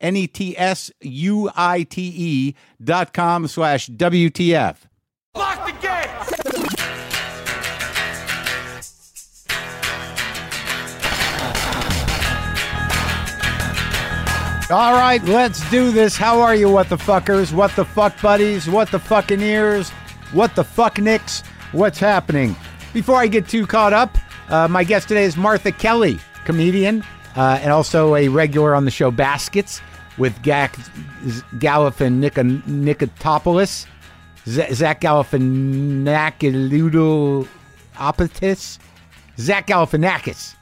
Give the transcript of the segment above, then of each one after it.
N E T S U I T E dot com slash WTF. Lock the gate! All right, let's do this. How are you, what the fuckers? What the fuck buddies? What the fucking ears? What the fuck nicks? What's happening? Before I get too caught up, uh, my guest today is Martha Kelly, comedian uh, and also a regular on the show Baskets with Gak Galifian Nikotopoulos, Z- Zach Galifianakis, Zach Galifianakis.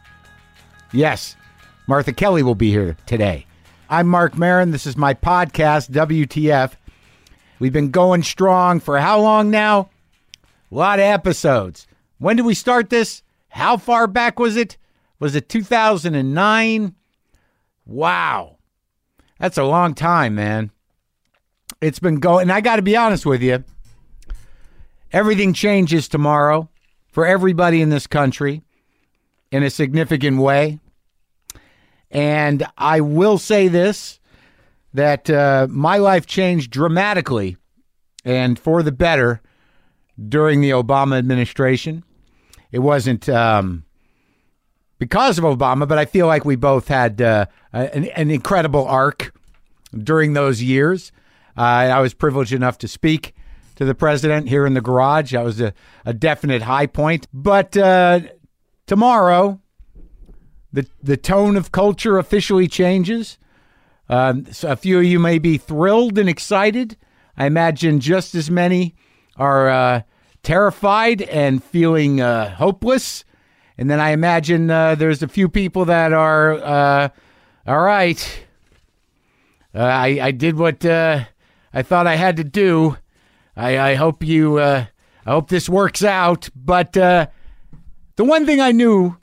Yes, Martha Kelly will be here today. I'm Marc Maron. This is my podcast, WTF. We've been going strong for how long now? A lot of episodes. When did we start this? How far back was it? Was it 2009? Wow. That's a long time, man. It's been going, and I got to be honest with you. Everything changes tomorrow for everybody in this country in a significant way. And I will say this that uh, my life changed dramatically and for the better during the Obama administration. It wasn't um, because of Obama, but I feel like we both had uh, an, an, incredible arc during those years. Uh, I was privileged enough to speak to the president here in the garage. That was a, a definite high point. But uh, tomorrow, the the tone of culture officially changes. Um, so a few of you may be thrilled and excited. I imagine just as many are uh, terrified and feeling uh, hopeless. And then I imagine uh, there's a few people that are, uh, all right, uh, I, I did what uh, I thought I had to do. I, I hope you, I hope this works out. But the one thing I knew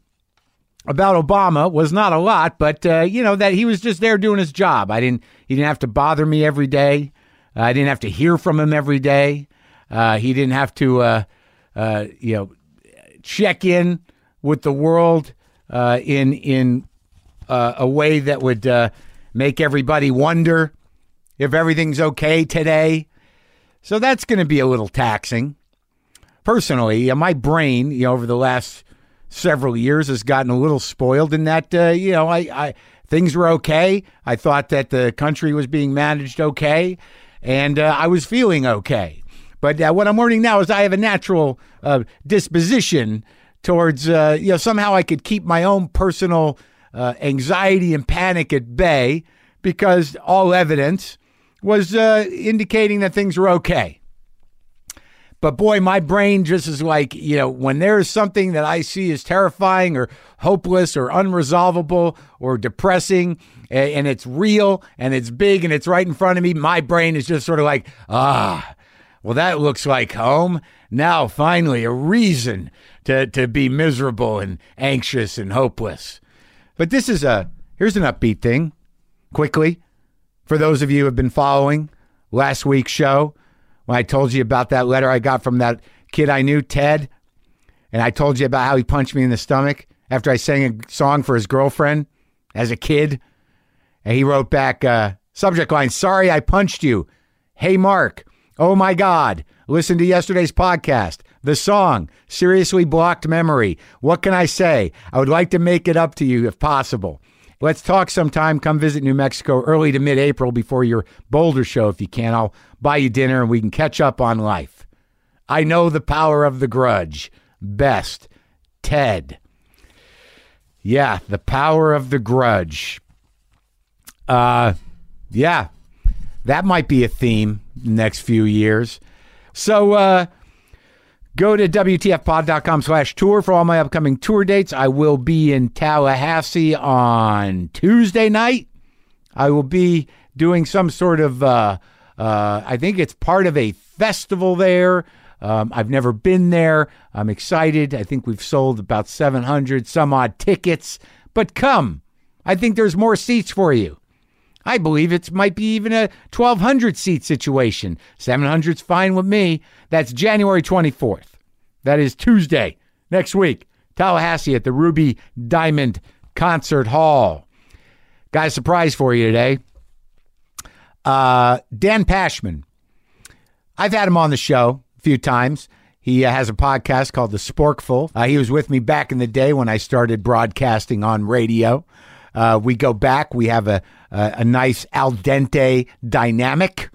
about Obama was not a lot, but uh, you know that he was just there doing his job. I didn't. He didn't have to bother me every day. Uh, I didn't have to hear from him every day. Uh, he didn't have to, uh, uh, you know, check in with the world uh, in in a way that would make everybody wonder if everything's okay today. So that's going to be a little taxing. Personally, my brain, you know, over the last several years has gotten a little spoiled in that uh, you know I, I things were okay. I thought that the country was being managed okay, and uh, I was feeling okay. But uh, what I'm learning now is I have a natural uh, disposition towards uh, you know somehow I could keep my own personal uh, anxiety and panic at bay because all evidence was indicating that things were okay. But boy, my brain just is like, you know, when there is something that I see as terrifying or hopeless or unresolvable or depressing and it's real and it's big and it's right in front of me, my brain is just sort of like, ah, well, that looks like home. Now, finally, a reason to, to be miserable and anxious and hopeless. But this is a, here's an upbeat thing quickly for those of you who have been following last week's show when I told you about that letter I got from that kid I knew, Ted, and I told you about how he punched me in the stomach after I sang a song for his girlfriend as a kid. And he wrote back, uh, subject line, sorry I punched you. Hey, Marc. Oh my God. Listen to yesterday's podcast. The song, seriously blocked memory. What can I say? I would like to make it up to you if possible. Let's talk sometime. Come visit New Mexico early to mid April before your Boulder show if you can. I'll buy you dinner and we can catch up on life. I know the power of the grudge. Best, Ted. Yeah, the power of the grudge. Uh, yeah, that might be a theme next few years. So, uh, Go to WTFpod.com slash tour for all my upcoming tour dates. I will be in Tallahassee on Tuesday night. I will be doing some sort of, uh, uh, I think it's part of a festival there. Um, I've never been there. I'm excited. I think we've sold about 700 some odd tickets. But come, I think there's more seats for you. I believe it might be even a 1,200 seat situation. 700's fine with me. That's January 24th. That is Tuesday next week. Tallahassee at the Ruby Diamond Concert Hall. Got a surprise for you today. Uh, Dan Pashman. I've had him on the show a few times. He uh, has a podcast called The Sporkful. Uh, he was with me back in the day when I started broadcasting on radio. Uh, we go back. We have a, a, a nice al dente dynamic,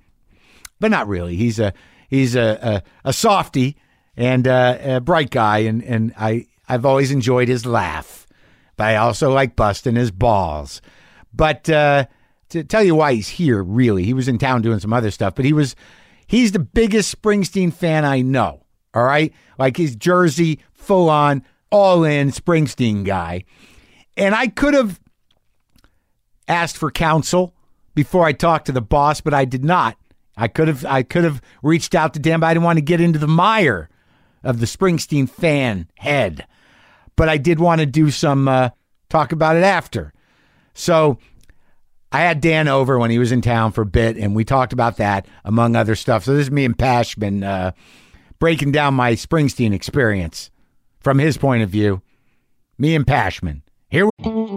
but not really. He's a he's a a, a softy and uh, a bright guy, and and I I've always enjoyed his laugh, but I also like busting his balls. But uh, to tell you why he's here, really, he was in town doing some other stuff, but he was he's the biggest Springsteen fan I know. All right, like his jersey, full on, all in Springsteen guy, and I could have asked for counsel before I talked to the boss, but I did not. I could have I could have reached out to Dan, but I didn't want to get into the mire of the Springsteen fan head. But I did want to do some uh, talk about it after. So I had Dan over when he was in town for a bit, and we talked about that among other stuff. So this is me and Pashman uh, breaking down my Springsteen experience from his point of view. Me and Pashman. Here.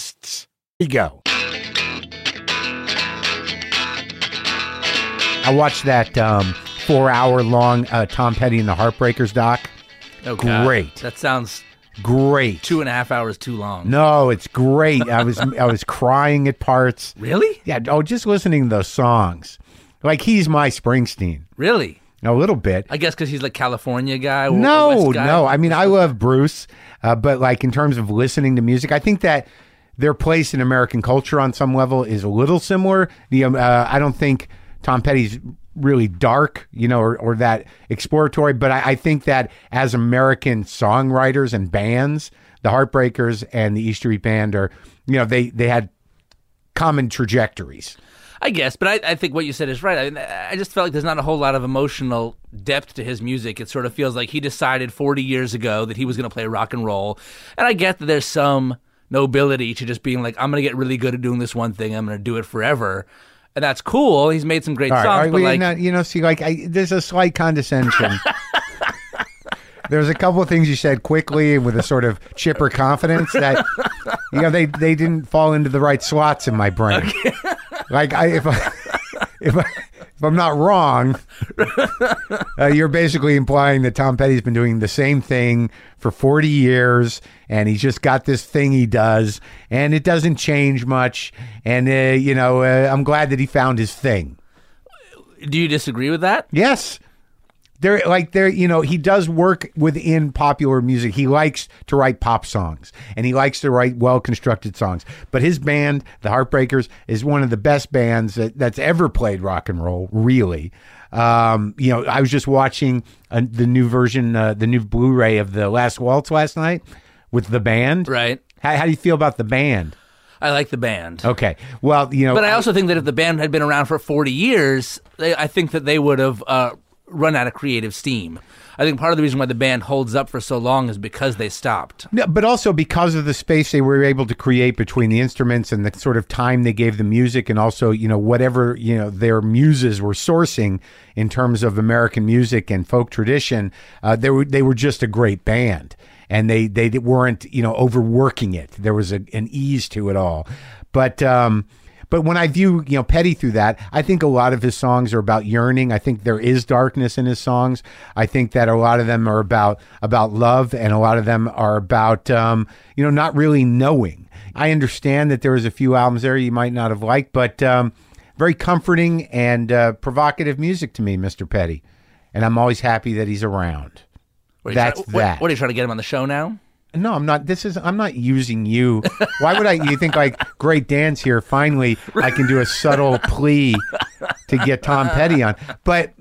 podcasts. Here you go. I watched that um, four hour long uh, Tom Petty and the Heartbreakers doc. Oh, God. Great. That sounds Great. two and a half hours too long. No, it's great. I was I was crying at parts. Really? Yeah. Oh, just listening to those songs. Like he's my Springsteen. Really? A little bit. I guess because he's like California guy. or No, guy. no. I mean, I love Bruce, uh, but like in terms of listening to music, I think that their place in American culture on some level is a little similar. The um, uh, I don't think Tom Petty's really dark, you know, or, or that exploratory, but I, I think that as American songwriters and bands, the Heartbreakers and the East Street Band are, you know, they they had common trajectories. I guess, but I, I think what you said is right. I, I just felt like there's not a whole lot of emotional depth to his music. It sort of feels like he decided 40 years ago that he was going to play rock and roll. And I get that there's some nobility to just being like, I'm going to get really good at doing this one thing. I'm going to do it forever. And that's cool. He's made some great right, songs, but like, no, you know, see, like I, there's a slight condescension. There's a couple of things you said quickly and with a sort of chipper confidence that you know they they didn't fall into the right slots in my brain. Like I if I if I, if I'm not wrong, uh, you're basically implying that Tom Petty's been doing the same thing for 40 years, and he's just got this thing he does, and it doesn't change much. And uh, you know, uh, I'm glad that he found his thing. do you disagree with that? Yes. There like there you know he does work within popular music. He likes to write pop songs and he likes to write well-constructed songs. But his band, The Heartbreakers, is one of the best bands that, that's ever played rock and roll, really. Um, you know, I was just watching uh, the new version, uh, the new Blu-ray of the Last Waltz last night with the band. Right. How, how do you feel about the band? I like the band. Okay. Well, you know, But I also think that if the band had been around for 40 years, they, I think that they would have uh, run out of creative steam. I think part of the reason why the band holds up for so long is because they stopped. No, but also because of the space they were able to create between the instruments and the sort of time they gave the music, and also you know whatever you know their muses were sourcing in terms of American music and folk tradition, uh, they were they were just a great band, and they they weren't you know overworking it. There was a, an ease to it all, but. Um, but when I view, you know, Petty through that, I think a lot of his songs are about yearning. I think there is darkness in his songs. I think that a lot of them are about about love, and a lot of them are about, um, you know, not really knowing. I understand that there was a few albums there you might not have liked, but um, very comforting and uh, provocative music to me, Mr. Petty, and I'm always happy that he's around. What That's try- what- that. What, are you trying to get him on the show now? No, I'm not. This is. I'm not using you. Why would I? You think like great dance here? Finally, I can do a subtle plea to get Tom Petty on. But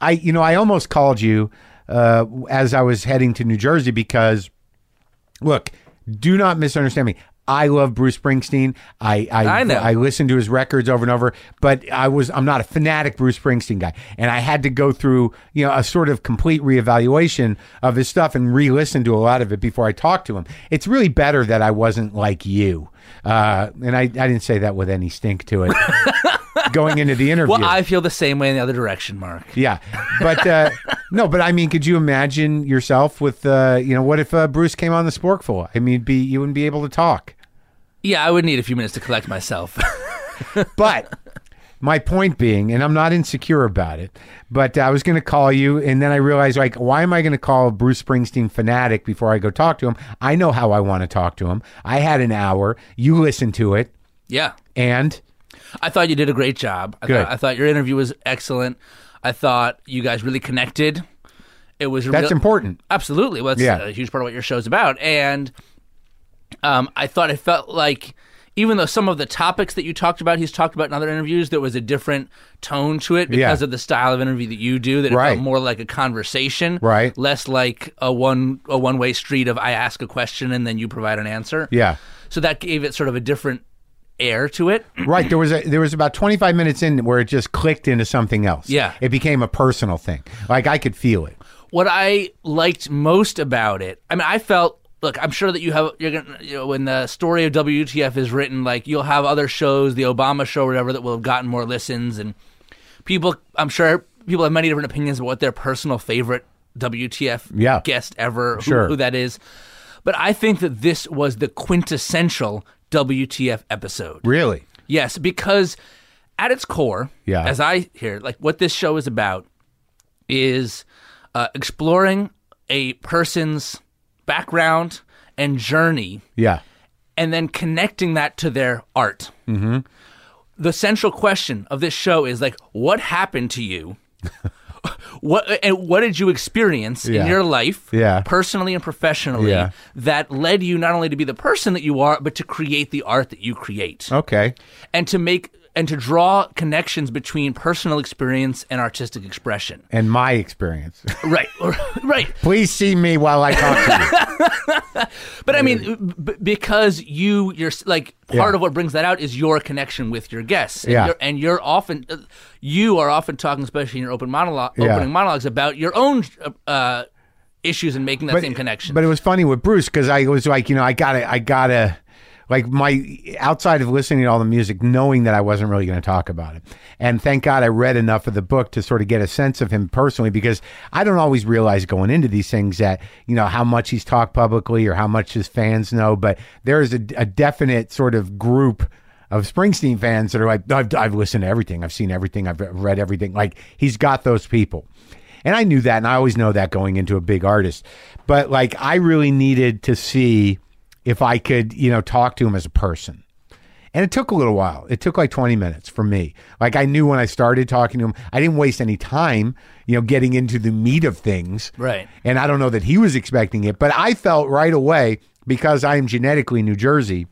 I, you know, I almost called you uh, as I was heading to New Jersey because, look, do not misunderstand me. I love Bruce Springsteen. I I, I know. I listen to his records over and over, but I was I'm not a fanatic Bruce Springsteen guy, and I had to go through you know a sort of complete reevaluation of his stuff and re-listen to a lot of it before I talked to him. It's really better that I wasn't like you, uh, and I I didn't say that with any stink to it. going into the interview, Well, I feel the same way in the other direction, Marc. yeah, but uh, no, but I mean, could you imagine yourself with uh, you know what if uh, Bruce came on the Sporkful? I mean, be you wouldn't be able to talk. Yeah, I would need a few minutes to collect myself. But my point being, and I'm not insecure about it, but I was going to call you, and then I realized, like, why am I going to call a Bruce Springsteen fanatic before I go talk to him? I know how I want to talk to him. I had an hour. You listened to it, yeah. and I thought you did a great job. I, Good. Thought, I thought your interview was excellent. I thought you guys really connected. It was that's real- important. Absolutely. Well, that's Yeah. a huge part of what your show's about. And um, I thought it felt like, even though some of the topics that you talked about, he's talked about in other interviews, there was a different tone to it because Yeah. of the style of interview that you do. That it Right. felt more like a conversation, Right. Less like a one a one way street of I ask a question and then you provide an answer. Yeah. So that gave it sort of a different air to it. Right. There was a, there was about 25 minutes in where it just clicked into something else. Yeah. It became a personal thing. Like I could feel it. what I liked most about it, I mean, I felt. Look, I'm sure that you have. You're gonna. You know, when the story of WTF is written, like you'll have other shows, the Obama show, or whatever, that will have gotten more listens, and people. I'm sure people have many different opinions about what their personal favorite WTF Yeah. guest ever, who, Sure. who that is. But I think that this was the quintessential WTF episode. Really. Yes, because at its core, Yeah. as I hear, like what this show is about is uh, exploring a person's background and journey, Yeah. and then connecting that to their art. Mm-hmm. The central question of this show is like, what happened to you? what and what did you experience Yeah. in your life, Yeah. personally and professionally, Yeah. that led you not only to be the person that you are, but to create the art that you create? Okay. and to make and to draw connections between personal experience and artistic expression. And my experience. Right, right. Please see me while I talk to you. But I mean, b- because you, you're like part Yeah. of what brings that out is your connection with your guests. And Yeah. You're, and you're often, uh, you are often talking, especially in your open monologue, Yeah. opening monologues, about your own uh, issues and making that same connection. But it was funny with Bruce because I was like, you know, I gotta, I gotta, like my outside of listening to all the music, knowing that I wasn't really going to talk about it. And thank God I read enough of the book to sort of get a sense of him personally because I don't always realize going into these things that, you know, how much he's talked publicly or how much his fans know. But there is a, a definite sort of group of Springsteen fans that are like, I've, I've listened to everything, I've seen everything, I've read everything. Like he's got those people. And I knew that, and I always know that going into a big artist. But like, I really needed to see if I could, you know, talk to him as a person. And it took a little while. It took like 20 minutes for me. Like, I knew when I started talking to him, I didn't waste any time, you know, getting into the meat of things. Right. And I don't know that he was expecting it, but I felt right away because I am genetically New Jersey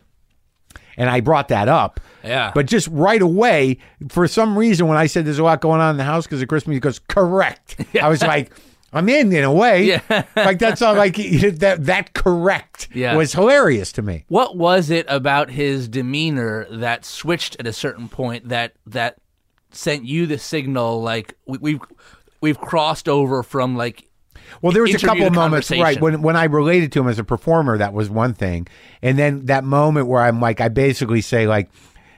and I brought that up. Yeah. But just right away, for some reason, when I said there's a lot going on in the house because of Christmas, he goes, correct. I was like, I'm in in a way. Yeah. like that's all like that that correct Yeah. was hilarious to me. What was it about his demeanor that switched at a certain point that that sent you the signal like we, we've we've crossed over from like Well, there was a couple of moments, right? When when I related to him as a performer, that was one thing, and then that moment where I'm like, I basically say like,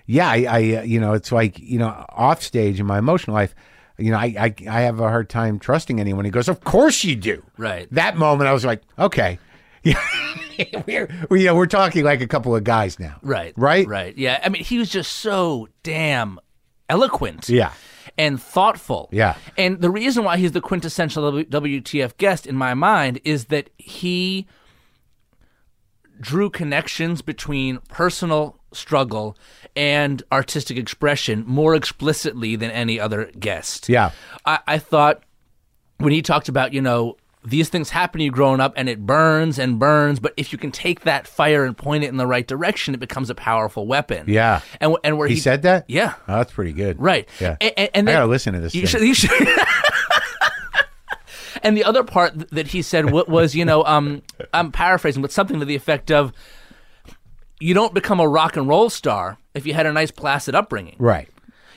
yeah, I, I you know, it's like you know, off stage in my emotional life, you know, I, I I have a hard time trusting anyone. He goes, of course you do. Right. That moment, I was like, okay, yeah, we're we, you know, we're talking like a couple of guys now. right Right. right yeah I mean he was just so damn eloquent Yeah. and thoughtful Yeah. and the reason why he's the quintessential W- WTF guest in my mind is that he drew connections between personal struggle and artistic expression more explicitly than any other guest. Yeah. I, I thought when he talked about, you know, these things happen to you growing up and it burns and burns, but if you can take that fire and point it in the right direction, it becomes a powerful weapon. Yeah. And, and where He, he, said that. Yeah. Oh, that's pretty good. Right. Yeah. And, and, and I gotta listen to this. You thing. should. You should. and the other part that he said was, you know, um, I'm paraphrasing, but something to the effect of, "You don't become a rock and roll star if you had a nice placid upbringing. Right.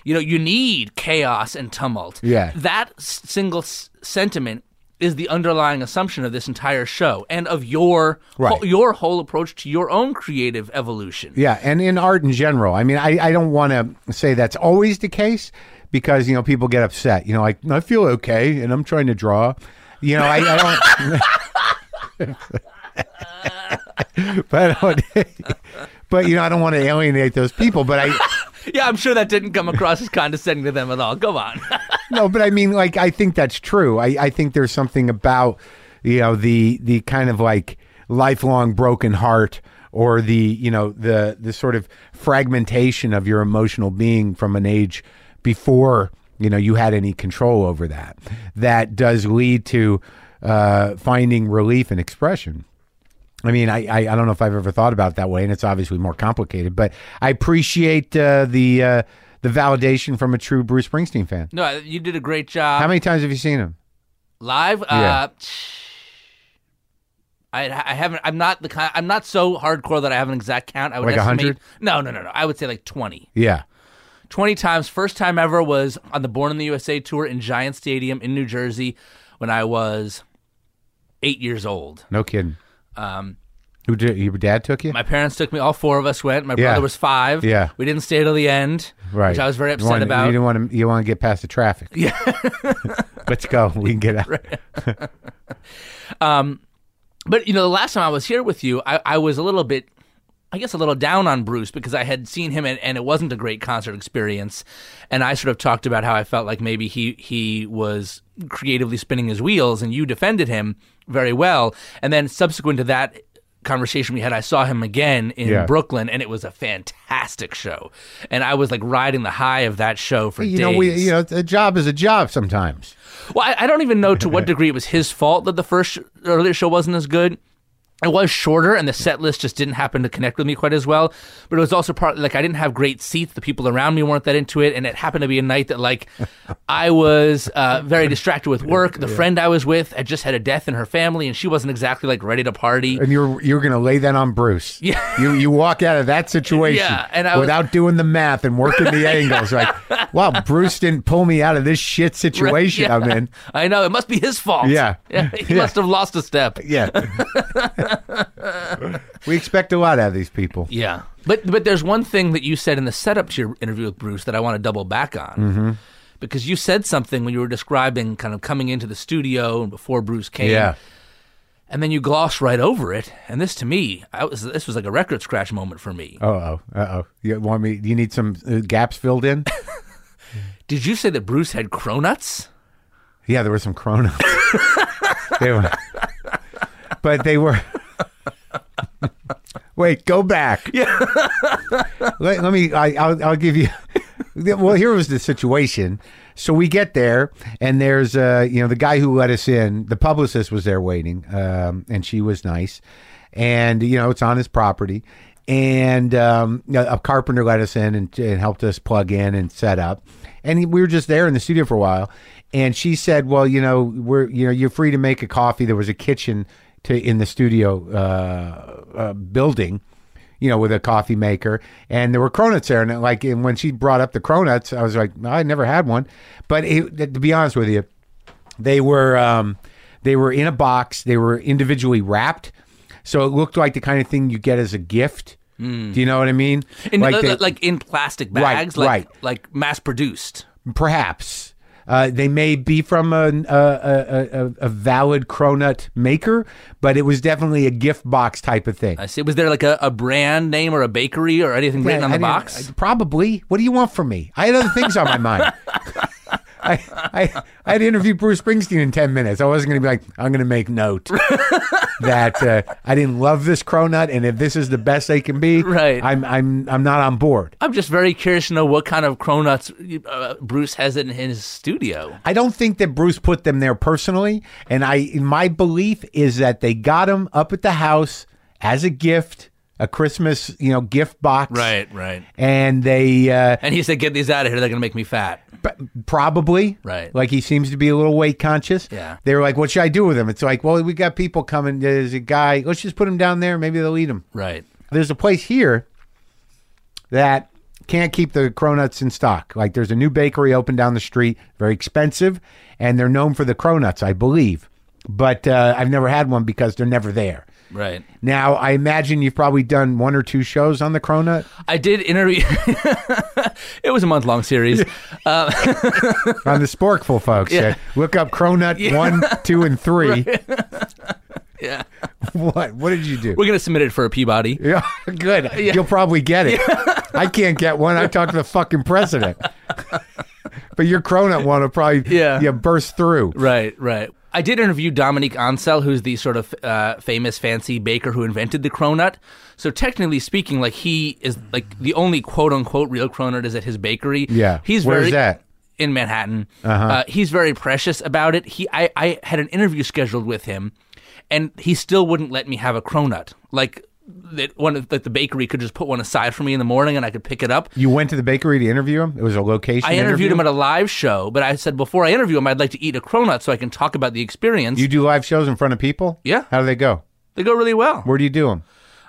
You know, you need chaos and tumult. Yeah. That s- single s- sentiment." Is the underlying assumption of this entire show and of your Right. whole, your whole approach to your own creative evolution? Yeah, and in art in general. I mean, I, I don't want to say that's always the case because you know people get upset. You know, like I feel okay, and I'm trying to draw. You know, I, I don't. but but you know, I don't want to alienate those people. But I Yeah, I'm sure that didn't come across as condescending to them at all. Go on. no, but I mean, like I think that's true. I, I think there's something about you know the the kind of like lifelong broken heart or the you know the the sort of fragmentation of your emotional being from an age before you know you had any control over that that does lead to uh, finding relief and expression. I mean, I, I I don't know if I've ever thought about it that way, and it's obviously more complicated. But I appreciate uh, the uh, the validation from a true Bruce Springsteen fan. no, you did a great job. How many times have you seen him? live Yeah. uh I, I haven't i'm not the kind i'm not so hardcore that i have an exact count i would Like estimate hundred? no no no no i would say like 20 Yeah. 20 times first time ever was on the born in the usa tour in giant stadium in new jersey when i was eight years old No kidding. Um Who did your dad took you? my parents took me all four of us went my Yeah. brother was five Yeah. we didn't stay till the end right. which i was very You upset wanna- about You didn't want to. You want to get past the traffic. Yeah. Let's go. We can get out. But you know, the last time I was here with you, I, I was a little bit, I guess, a little down on Bruce because I had seen him and, and it wasn't a great concert experience. And I sort of talked about how I felt like maybe he he was creatively spinning his wheels, and you defended him very well. And then subsequent to that conversation we had, I saw him again in Yeah. Brooklyn, and it was a fantastic show. And I was like riding the high of that show for You days. know, we. You know, a job is a job sometimes. Well, I, I don't even know to what degree it was his fault that the first earlier show wasn't as good. It was shorter, and the set list just didn't happen to connect with me quite as well. But it was also part like I didn't have great seats. The people around me weren't that into it, and it happened to be a night that like I was uh, very distracted with work. The friend I was with had just had a death in her family, and she wasn't exactly like ready to party. And you're you're going to lay that on Bruce. Yeah. You you walk out of that situation Yeah, and I was- without doing the math and working the angles. Like, wow, Bruce didn't pull me out of this shit situation Yeah. I'm in. I know it must be his fault. Yeah. he Yeah. must have lost a step. Yeah. we expect a lot out of these people. Yeah, but but there's one thing that you said in the setup to your interview with Bruce that I want to double back on. Mm-hmm. Because you said something when you were describing kind of coming into the studio and before Bruce came, Yeah. and then you glossed right over it. And this, to me, I was this was like a record scratch moment for me. Uh oh. Uh oh. You want me? You need some uh, gaps filled in? Did you say that Bruce had cronuts? Yeah, there were some cronuts. they were, but they were. Wait, go back. Yeah. let, let me. I, I'll, I'll give you. Well, here was the situation. So we get there, and there's uh, you know, the guy who let us in. The publicist was there waiting, um, and she was nice, and you know, it's on his property. and um, a carpenter let us in and, and helped us plug in and set up. And we were just there in the studio for a while. And she said, "Well, you know, we're you know, you're free to make a coffee. There was a kitchen to in the studio uh, uh, building." you know, with a coffee maker, and there were cronuts there. And like, and when she brought up the cronuts, I was like, I never had one. But it, to be honest with you, they were um, they were in a box. They were individually wrapped, so it looked like the kind of thing you get as a gift. Do you know what I mean? In, like, like, they- like in plastic bags, like right. like mass produced. perhaps. Uh, they may be from a, a, a, a, valid cronut maker, but it was definitely a gift box type of thing. I see. Was there like a, a brand name or a bakery or anything written on the I didn't- box? I- probably. What do you want from me? I had other things on my mind. I, I I had to interview Bruce Springsteen in ten minutes. I wasn't going to be like, I'm going to make note that uh, I didn't love this cronut, and if this is the best they can be, Right. I'm I'm I'm not on board. I'm just very curious to know what kind of cronuts uh, Bruce has in his studio. I don't think that Bruce put them there personally, and I my belief is that they got them up at the house as a gift, a Christmas you know gift box, Right, right. And they uh, And he said, "Get these out of here. They're gonna make me fat." probably Right. like he seems to be a little weight conscious. Yeah. they were like, "What should I do with him?" It's like, well, we got people coming. There's a guy. Let's just put him down there. Maybe they'll eat him. Right. There's a place here that can't keep the cronuts in stock. Like there's a new bakery open down the street, very expensive, and they're known for the cronuts, I believe. But uh, I've never had one because they're never there. Right. Now I imagine you've probably done one or two shows on the cronut I did interview. it was a month long series. on the Sporkful folks. Yeah. Uh, look up cronut one, two, and three. Yeah. What? What did you do? We're gonna submit it for a Peabody. Yeah, good. You'll probably get it. I can't get one. I talked to the fucking president. but your cronut one will probably Yeah. yeah, burst through. Right, right. I did interview Dominique Ansel, who's the sort of uh, famous fancy baker who invented the cronut. So technically speaking, like he is like the only quote unquote real cronut is at his bakery. Yeah. he's Where's very that? in Manhattan. Uh, he's very precious about it. He, I, I had an interview scheduled with him, and he still wouldn't let me have a cronut. Like that one of- that the bakery could just put one aside for me in the morning, and I could pick it up. You went to the bakery to interview him? It was a location. I interviewed interview? him at a live show, but I said before I interview him, I'd like to eat a cronut so I can talk about the experience. You do live shows in front of people? Yeah. How do they go? they go really well. Where do you do them?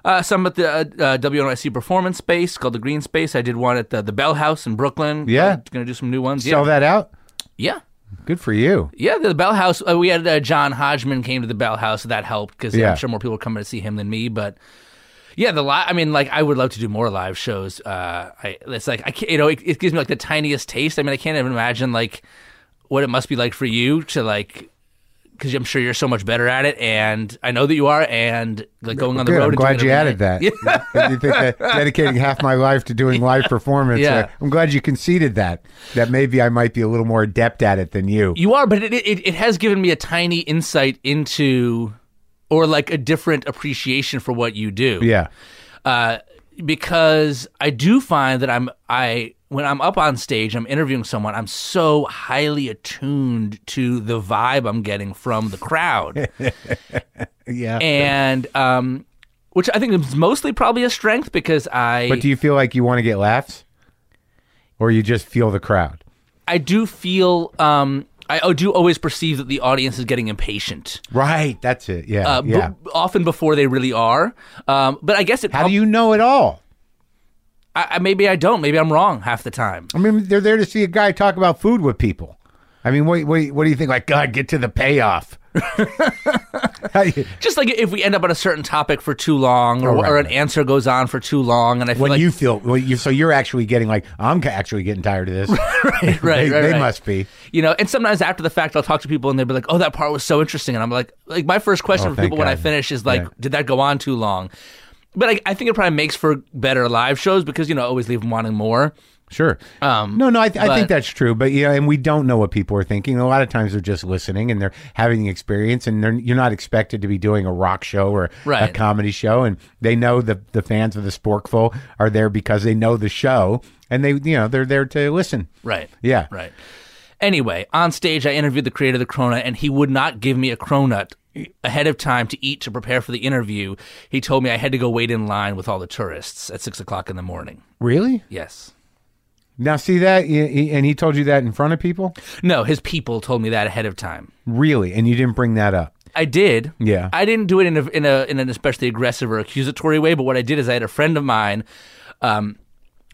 Uh, some at the uh, uh, WNYC Performance Space called the Green Space. I did one at the, the Bell House in Brooklyn. Yeah. going to do some new ones. Sell yeah. that out? Yeah. Good for you. Yeah, the Bell House. Uh, we had uh, John Hodgman came to the Bell House. So that helped because Yeah. I'm sure more people were coming to see him than me. But yeah, the li- I mean, like I would love to do more live shows. Uh, I, it's like I can't, you know, it, it gives me like the tiniest taste. I mean, I can't even imagine like what it must be like for you to like. Because I'm sure you're so much better at it, and I know that you are, and like going on the Good. road. I'm glad you added night. that. Yeah. you think that dedicating half my life to doing live performance. Yeah. uh, I'm glad you conceded that. That maybe I might be a little more adept at it than you. You are, but it, it it has given me a tiny insight into, or like a different appreciation for what you do. Yeah. Uh, because I do find that I'm I when I'm up on stage, I'm interviewing someone. I'm so highly attuned to the vibe I'm getting from the crowd, Yeah. and um, which I think is mostly probably a strength because I But do you feel like you want to get laughs? Or you just feel the crowd? I do feel um. I do always perceive that the audience is getting impatient. Right. That's it. Yeah. uh, b- yeah. often before they really are. Um, but I guess it. How do you know it all? I, maybe I don't. Maybe I'm wrong half the time. I mean, they're there to see a guy talk about food with people. I mean, what, what, what do you think? Like, God, get to the payoff. How do you- Just like if we end up on a certain topic for too long, or, Oh, right, or an right. answer goes on for too long, and I feel when like you feel, well, you, so you're actually getting like, I'm actually getting tired of this. right, they, right, they right. must be. you know. And sometimes after the fact, I'll talk to people and they'll be like, "Oh, that part was so interesting," and I'm like, like my first question Oh, for people when I finish is like. "Did that go on too long?" But I, I think it probably makes for better live shows because you know I always leave them wanting more. Sure. Um, No, no, I, th- I think that's true. But yeah, and we don't know what people are thinking. A lot of times they're just listening and they're having the experience, and they're, you're not expected to be doing a rock show or a comedy show. And they know the the fans of the Sporkful are there because they know the show, and they you know they're there to listen. Right. Yeah. Right. Anyway, on stage, I interviewed the creator of the cronut, and he would not give me a cronut ahead of time to eat to prepare for the interview. He told me I had to go wait in line with all the tourists at six o'clock in the morning. Really? Yes. Now see that, and he told you that in front of people. No, his people told me that ahead of time. Really, and you didn't bring that up. I did. Yeah. I didn't do it in a in a in an especially aggressive or accusatory way, but what I did is I had a friend of mine, um,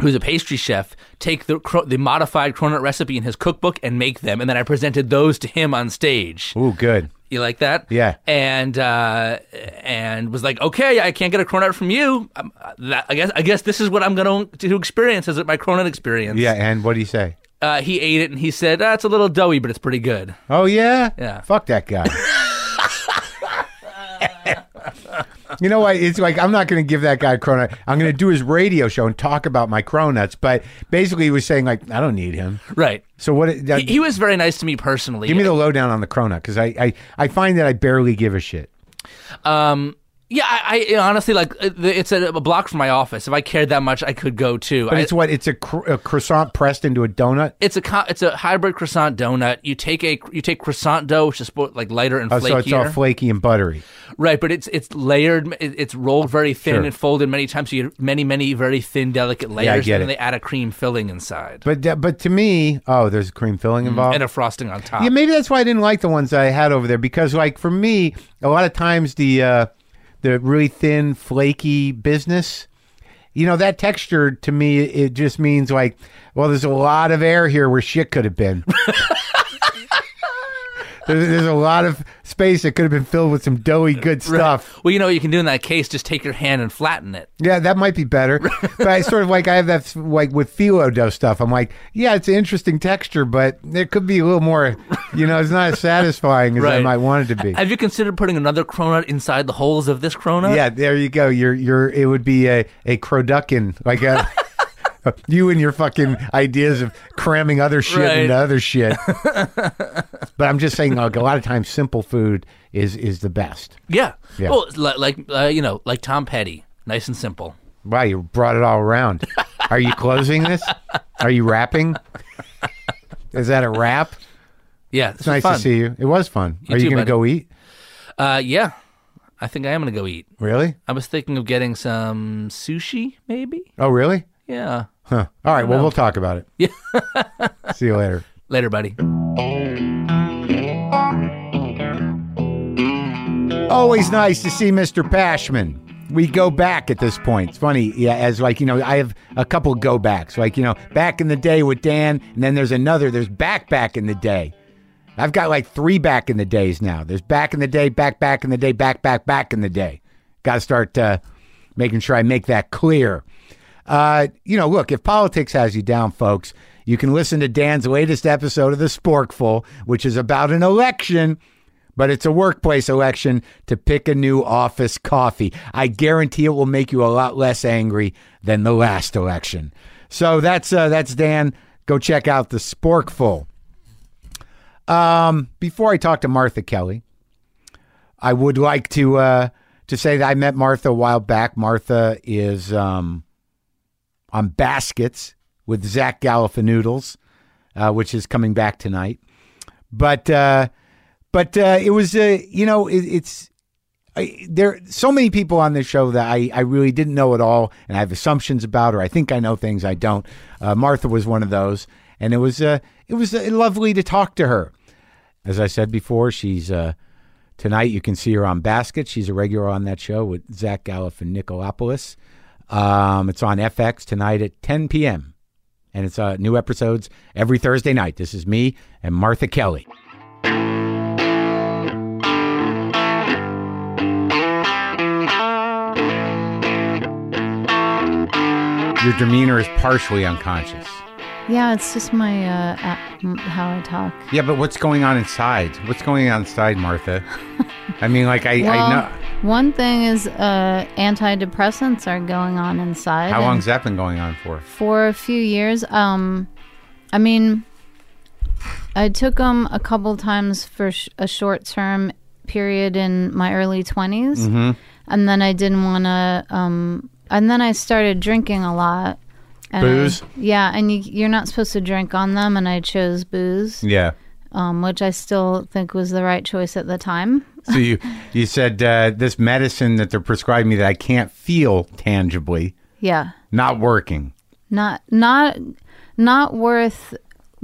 who's a pastry chef, take the cro- the modified cronut recipe in his cookbook and make them, and then I presented those to him on stage. Ooh, good. You like that? Yeah. And uh, and was like, okay, I can't get a cronut from you. Um, that, I guess I guess this is what I'm going to experience as my cronut experience. Yeah, and what do you say? Uh, he ate it and he said, ah, it's a little doughy, but it's pretty good. Oh yeah, Yeah. Fuck that guy. you know what? It's like I'm not going to give that guy a cronut. I'm going to do his radio show and talk about my cronuts. But basically, he was saying like, I don't need him. Right. So what? Uh, He, he was very nice to me personally. give me the lowdown on the cronut because I, I I find that I barely give a shit. Um, yeah, I, I honestly like uh, it's a, a block from my office. If I cared that much, I could go too. But I- it's what? It's a, cr- a croissant pressed into a donut. it's a it's a hybrid croissant donut. You take a you take croissant dough, which is like lighter and Oh, so it's all flaky and buttery. right? But it's it's layered. It's rolled very thin Sure. and folded many times. So you get many many very thin, delicate layers, get and then it. they add a cream filling inside But uh, but to me, oh, there's a cream filling involved. Mm, and a frosting on top. Yeah, maybe that's why I didn't like the ones that I had over there because, like, for me, a lot of times the uh, the really thin, flaky business, you know, that texture to me, it just means like, well, there's a lot of air here where shit could have been. there's, there's a lot of space that could have been filled with some doughy, good stuff. Well, you know what you can do in that case? Just take your hand and flatten it. Yeah, that might be better. but I sort of like I have that like with phyllo dough stuff. I'm like, yeah, it's an interesting texture, but it could be a little more. You know, it's not as satisfying as I might want it to be. Have you considered putting another cronut inside the holes of this cronut? Yeah, there you go. You're you're. It would be a a croduckin like a. You and your fucking ideas of cramming other shit Right. into other shit. but I'm just saying, like a lot of times, simple food is is the best. Yeah. Yeah. Well, li- like uh, you know, like Tom Petty, nice and simple. Wow, you brought it all around. Are you closing this? Are you rapping? Is that a rap? Yeah, It's nice to see you. It was fun. You Are you going to go eat? Uh, yeah, I think I am gonna go eat. Really? I was thinking of getting some sushi, maybe. Oh, really? Yeah. Huh. All right. Well, we'll talk about it. Yeah. See you later. Later, buddy. Always nice to see Mr. Pashman. We go back at this point. It's funny, yeah, as like, you know, I have a couple go backs. Like, you know, back in the day with Dan, and then there's another, there's back back in the day. I've got like three back in the days now. There's back in the day, back back in the day, back back back in the day. Got to start uh, making sure I make that clear. Uh, you know, look, if politics has you down, folks, you can listen to Dan's latest episode of The Sporkful, which is about an election, but it's a workplace election to pick a new office coffee. I guarantee it will make you a lot less angry than the last election. So that's uh, that's Dan. Go check out The Sporkful. Um, before I talk to Martha Kelly, I would like to uh, to say that I met Martha a while back. Martha is um, on Baskets with Zach Galifianoodles, uh, which is coming back tonight. But uh, but uh, it was uh, you know it, it's I, there so many people on this show that I, I really didn't know at all, and I have assumptions about, or I think I know things I don't. Uh, Martha was one of those, and it was uh, it was lovely to talk to her. As I said before, she's tonight. You can see her on Basket. She's a regular on that show with Zach Galifianakis. Um, it's on FX tonight at 10 p.m. and it's uh, new episodes every Thursday night. This is me and Martha Kelly. Your demeanor is partially unconscious. Yeah, it's just my uh, how I talk. Yeah, but what's going on inside? What's going on inside, Martha? I mean, like I, I know. one thing is uh, antidepressants are going on inside. How long's that been going on for? For a few years. Um, I mean, I took them a couple times for sh- a short term period in my early 20s. Mm-hmm. And then I didn't want to. Um, and then I started drinking a lot. And I- Booze? yeah, and you, you're not supposed to drink on them, and I chose booze, Yeah. um, which I still think was the right choice at the time. So you you said uh, this medicine that they're prescribing me that I can't feel tangibly, Yeah, not working. not not not worth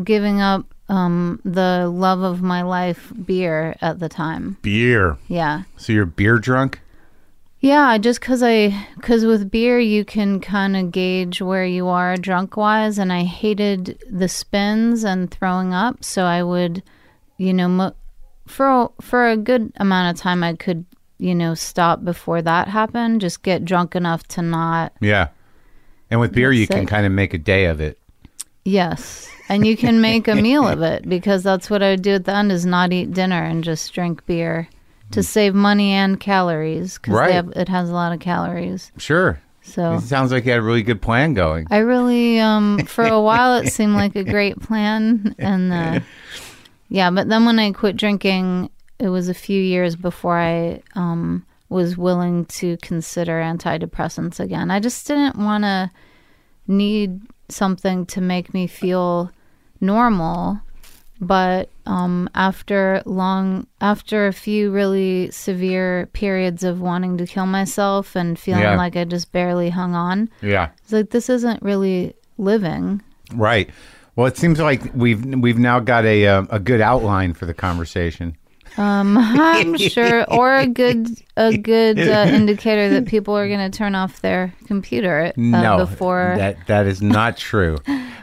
giving up um, the love of my life beer at the time. Beer. Yeah. So you're beer drunk? Yeah, just because I, because with beer you can kind of gauge where you are drunk wise, and I hated the spins and throwing up, so I would, you know, mo- for a- for a good amount of time I could, you know, stop before that happened. Just get drunk enough to not. Yeah. And with beer, you That's can kind of make a day of it. Yes, and you can make a meal of it because that's what I would do at the end is not eat dinner and just drink beer to save money and calories because Right. it has a lot of calories. Sure. So It sounds like you had a really good plan going. I really, um, for a while, it seemed like a great plan, and uh, yeah, but then when I quit drinking, it was a few years before I um, was willing to consider antidepressants again. I just didn't want to need something to make me feel normal. But um, after long, after a few really severe periods of wanting to kill myself and feeling Yeah. like I just barely hung on, Yeah. it's like this isn't really living. Right. Well, it seems like we've we've now got a uh, a good outline for the conversation. Um, I'm sure, or a good a good uh, indicator that people are going to turn off their computer uh, no, before. that that is not true.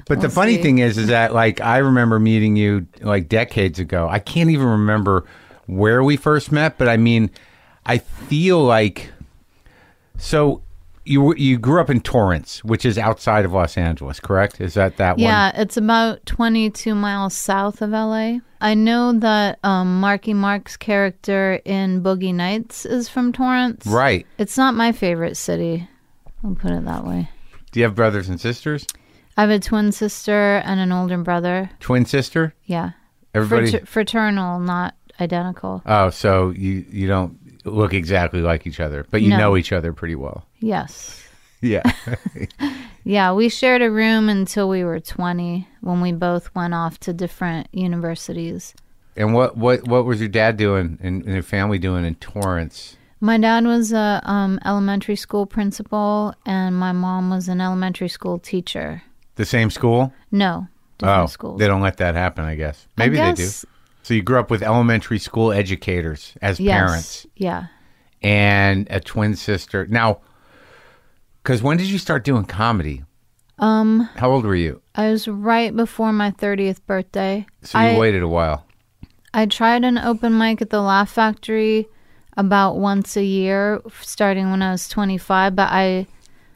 But the We'll funny see. thing is, is that like I remember meeting you like decades ago. I can't even remember where we first met, but I mean, I feel like so. You you grew up in Torrance, which is outside of Los Angeles, correct? Is that that one? yeah, it's about 22 miles south of LA. I know that um, Marky Mark's character in Boogie Nights is from Torrance. Right. It's not my favorite city. I'll put it that way. Do you have brothers and sisters? I have a twin sister and an older brother. Twin sister? Yeah. Everybody. Frater- fraternal, not identical. Oh, so you you don't look exactly like each other, but you No. know each other pretty well. Yes. Yeah. Yeah, we shared a room until we were 20 when we both went off to different universities. and what what what was your dad doing and, and your family doing in Torrance? My dad was a um, elementary school principal, and my mom was an elementary school teacher. The same school? No, different oh, schools. they don't let that happen. I guess I maybe they do. So you grew up with elementary school educators as yes, parents Yeah. and a twin sister. Now, because when did you start doing comedy? Um, How old were you? I was right before my 30th birthday. So you I, waited a while. I tried an open mic at the Laugh Factory about once a year, starting when I was 25. But I,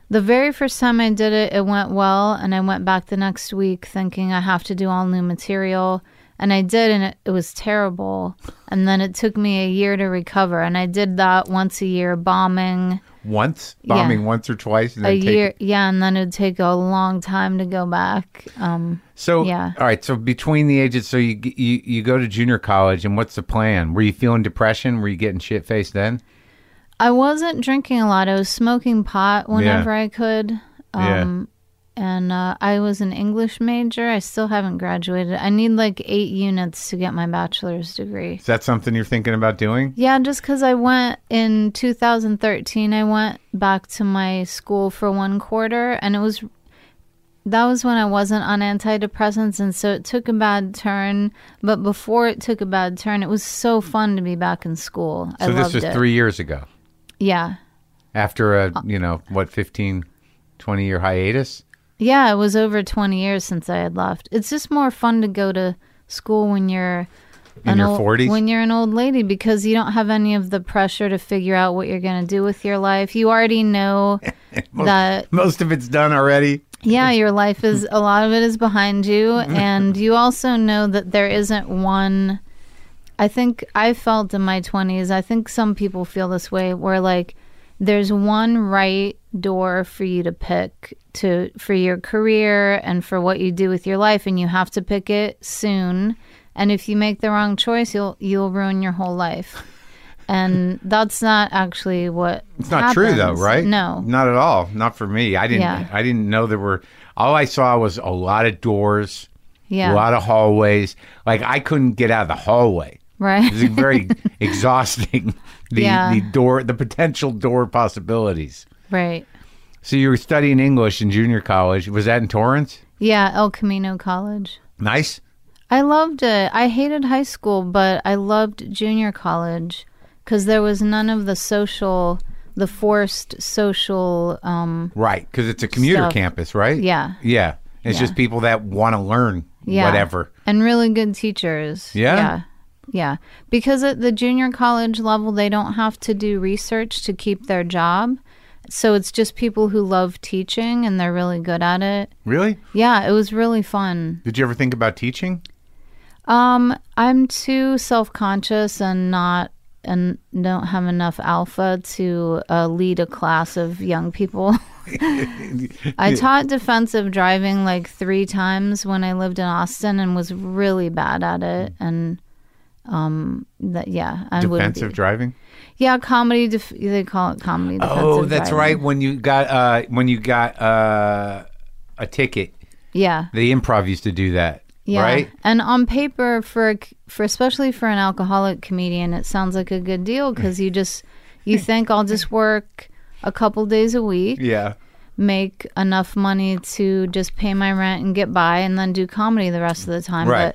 the very first time I did it, it went well, and I went back the next week thinking I have to do all new material, and I did, and it, it was terrible. And then it took me a year to recover, and I did that once a year, bombing Once Yeah. bombing once or twice, and a year. Yeah, and then it'd take a long time to go back. Um, So Yeah. all right. So between the ages, so you you you go to junior college, and what's the plan? Were you feeling depression? Were you getting shit faced then? I wasn't drinking a lot. I was smoking pot whenever I could. Yeah. Um, And uh, I was an English major. I still haven't graduated. I need like eight units to get my bachelor's degree. Is that something you're thinking about doing? Yeah, just because I went in 2013, I went back to my school for one quarter, and it was that was when I wasn't on antidepressants, and so it took a bad turn. But before it took a bad turn, it was so fun to be back in school. I So this loved was it. three years ago, Yeah, after a you know what 15, 20 year hiatus. yeah, it was over 20 years since I had left. It's just more fun to go to school when you're In your old- 40s? when you're an old lady because you don't have any of the pressure to figure out what you're going to do with your life. You already know that Most of it's done already. yeah, your life is a lot of it is behind you and you also know that there isn't one I think I felt in my 20s, I think some people feel this way where like there's one right door for you to pick to for your career and for what you do with your life and you have to pick it soon and if you make the wrong choice you'll you'll ruin your whole life. And that's not actually what It's not true though, right? No. not at all. Not for me. I didn't. Yeah. I didn't know there were. all I saw was a lot of doors, Yeah. a lot of hallways. Like I couldn't get out of the hallway. Right. It was very exhausting. The Yeah. the door, the potential door possibilities. right. So you were studying English in junior college. Was that in Torrance? Yeah, El Camino College. Nice. I loved it. I hated high school, but I loved junior college because there was none of the social, the forced social. Um, Right, because it's a commuter Stuff. campus, right? Yeah. Yeah. It's Yeah. just people that want to learn yeah, whatever. and really good teachers. Yeah? yeah, yeah. Because at the junior college level, they don't have to do research to keep their job, so it's just people who love teaching and they're really good at it. Really? Yeah, it was really fun. Did you ever think about teaching? Um, I'm too self conscious and not and don't have enough alpha to uh, lead a class of young people. I taught defensive driving like three times when I lived in Austin and was really bad at it. And um, that yeah, I would Defensive driving? yeah, comedy. Def- they call it comedy. Defensive Oh, that's driving. right. When you got uh when you got uh a ticket, Yeah, the improv used to do that. Yeah. Right? And on paper, for for especially for an alcoholic comedian, it sounds like a good deal because you just you think I'll just work a couple days a week, Yeah. make enough money to just pay my rent and get by, and then do comedy the rest of the time. Right.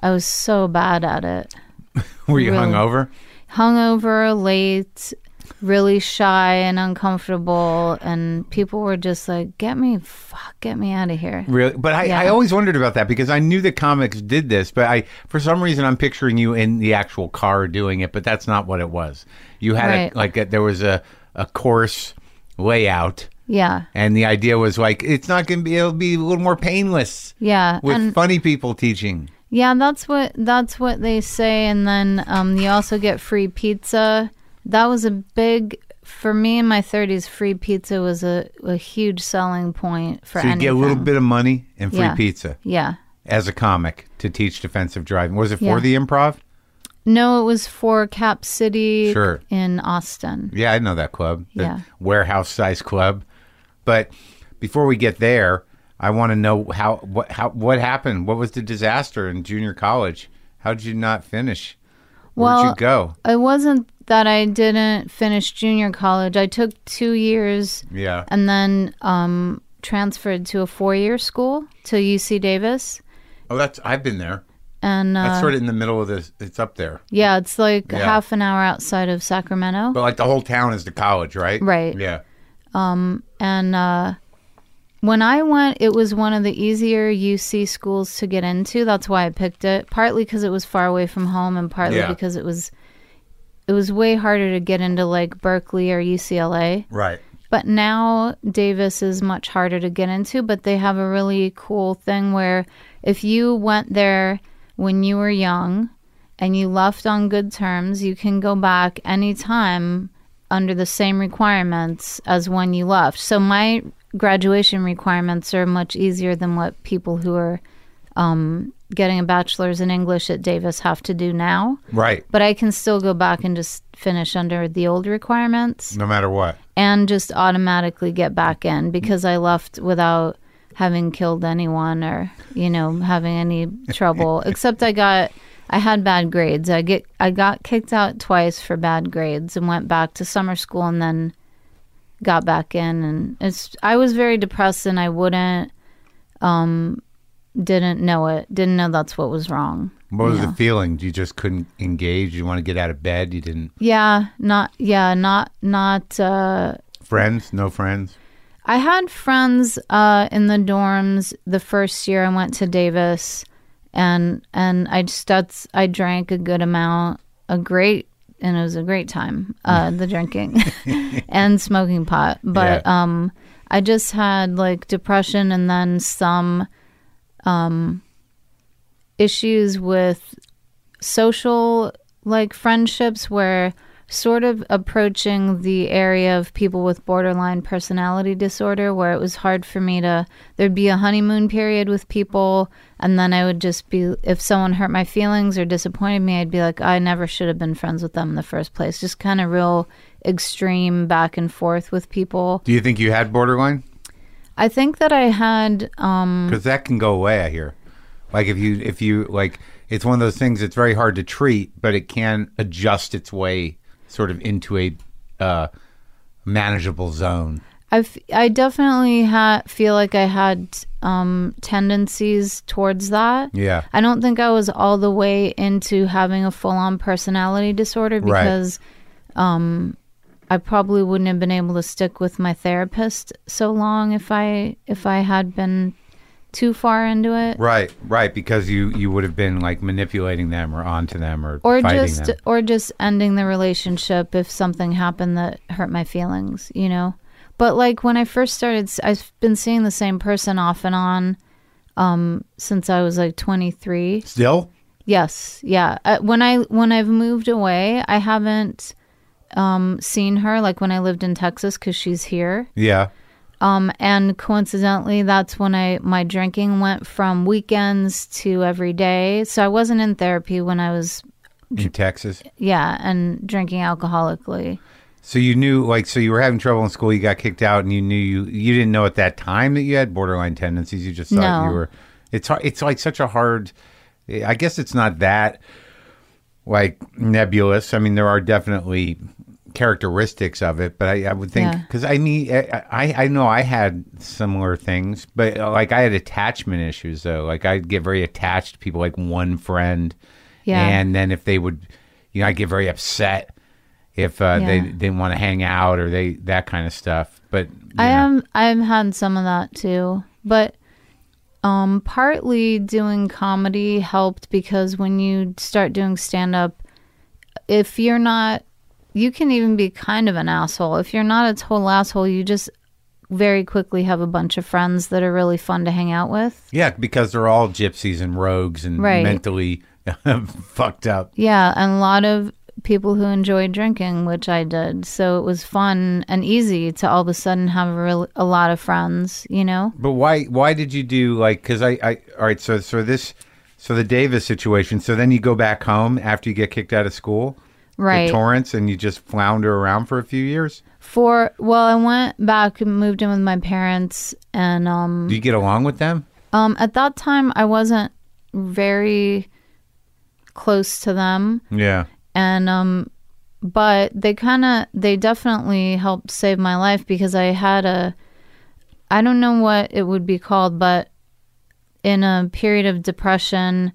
But I was so bad at it. Were you Really? hungover? Hungover, late, really shy and uncomfortable, and people were just like, "Get me, fuck, get me out of here." Really? But I, Yeah. I always wondered about that because I knew the comics did this, but I for some reason I'm picturing you in the actual car doing it, but that's not what it was. You had Right. a, like a, there was a a course layout, Yeah, and the idea was like it's not going to be it'll be a little more painless yeah, with and funny people teaching. Yeah, that's what that's what they say, and then um, you also get free pizza. That was a big for me in my thirties. Free pizza was a, a huge selling point for So you anything. get a little bit of money and free Yeah. pizza Yeah. as a comic to teach defensive driving. Was it for Yeah. the improv? No, it was for Cap City Sure. in Austin. Yeah, I know that club. The Yeah. warehouse size club. But before we get there, I want to know how what how what happened? What was the disaster in junior college? How did you not finish? Where'd you go? It wasn't that I didn't finish junior college. I took two years Yeah. and then um, transferred to a four year school to UC Davis. Oh, that's I've been there. And uh, That's sort of in the middle of this. It's up there, Yeah, it's like Yeah. half an hour outside of Sacramento. but like the whole town is the college, right? Right. Yeah. And uh, when I went, it was one of the easier UC schools to get into. That's why I picked it. Partly because it was far away from home, and partly Yeah. because it was it was way harder to get into like Berkeley or UCLA. Right. But now Davis is much harder to get into, but they have a really cool thing where if you went there when you were young and you left on good terms, you can go back anytime under the same requirements as when you left. So my graduation requirements are much easier than what people who are um, getting a bachelor's in English at Davis have to do now. Right. But I can still go back and just finish under the old requirements No matter what. and just automatically get back in because I left without having killed anyone or you know having any trouble except I got I had bad grades. I get I got kicked out twice for bad grades and went back to summer school and then got back in and it's I was very depressed and I wouldn't um didn't know it. Didn't know that's what was wrong. What was the feeling? You just couldn't engage. You want to get out of bed. You didn't. Yeah, not yeah, not not uh Friends? No friends? I had friends uh, in the dorms the first year I went to Davis, and and I just that's I drank a good amount, a great, and it was a great time. Uh, the drinking and smoking pot, but Yeah. um, I just had like depression and then some um issues with social like friendships where sort of approaching the area of people with borderline personality disorder where it was hard for me to there'd be a honeymoon period with people and then I would just be if someone hurt my feelings or disappointed me I'd be like I never should have been friends with them in the first place just kind of real extreme back and forth with people Do you think you had borderline? I think that I had um because that can go away. I hear, like if you if you like, it's one of those things that's very hard to treat, but it can adjust its way sort of into a uh, manageable zone. I, I definitely ha- feel like I had um, tendencies towards that. Yeah. I don't think I was all the way into having a full on personality disorder Right. because um, I probably wouldn't have been able to stick with my therapist so long if I if I had been too far into it. Right, right, because you you would have been like manipulating them or onto them or Or just them. or just ending the relationship if something happened that hurt my feelings, you know. But like when I first started, I've been seeing the same person off and on um, since I was like 23. Still, Yes, yeah. Uh, when I when I've moved away, I haven't um, seen her like when I lived in Texas because she's here. yeah, Um, and coincidentally, that's when I my drinking went from weekends to every day. So I wasn't in therapy when I was in Texas. yeah and drinking alcoholically. So you knew, like, so you were having trouble in school. You got kicked out, and you knew you you didn't know at that time that you had borderline tendencies. You just thought No. you were. It's hard. It's like such a hard. I guess it's not that like nebulous. I mean, there are definitely characteristics of it, but I, I would think Yeah. because I mean, I, I know I had similar things, but like I had attachment issues though. Like I'd get very attached to people, like one friend, Yeah. and then if they would, you know, I get very upset if uh, they didn't want to hang out or they that kind of stuff. But I know. am I'm had some of that too, but um, partly doing comedy helped because when you start doing stand up, if you're not, you can even be kind of an asshole. If you're not a total asshole, you just very quickly have a bunch of friends that are really fun to hang out with. yeah, because they're all gypsies and rogues and Right. mentally fucked up. Yeah, and a lot of people who enjoy drinking, which I did. So it was fun and easy to all of a sudden have a, real, a lot of friends, you know? But why why did you do like because I, I all right so so this so the Davis situation so then you go back home after you get kicked out of school Right. to Torrance and you just flounder around for a few years For well, I went back and moved in with my parents, and um, do you get along with them um, at that time I wasn't very close to them, yeah and um, but they kind of they definitely helped save my life because I had a I don't know what it would be called, but in a period of depression,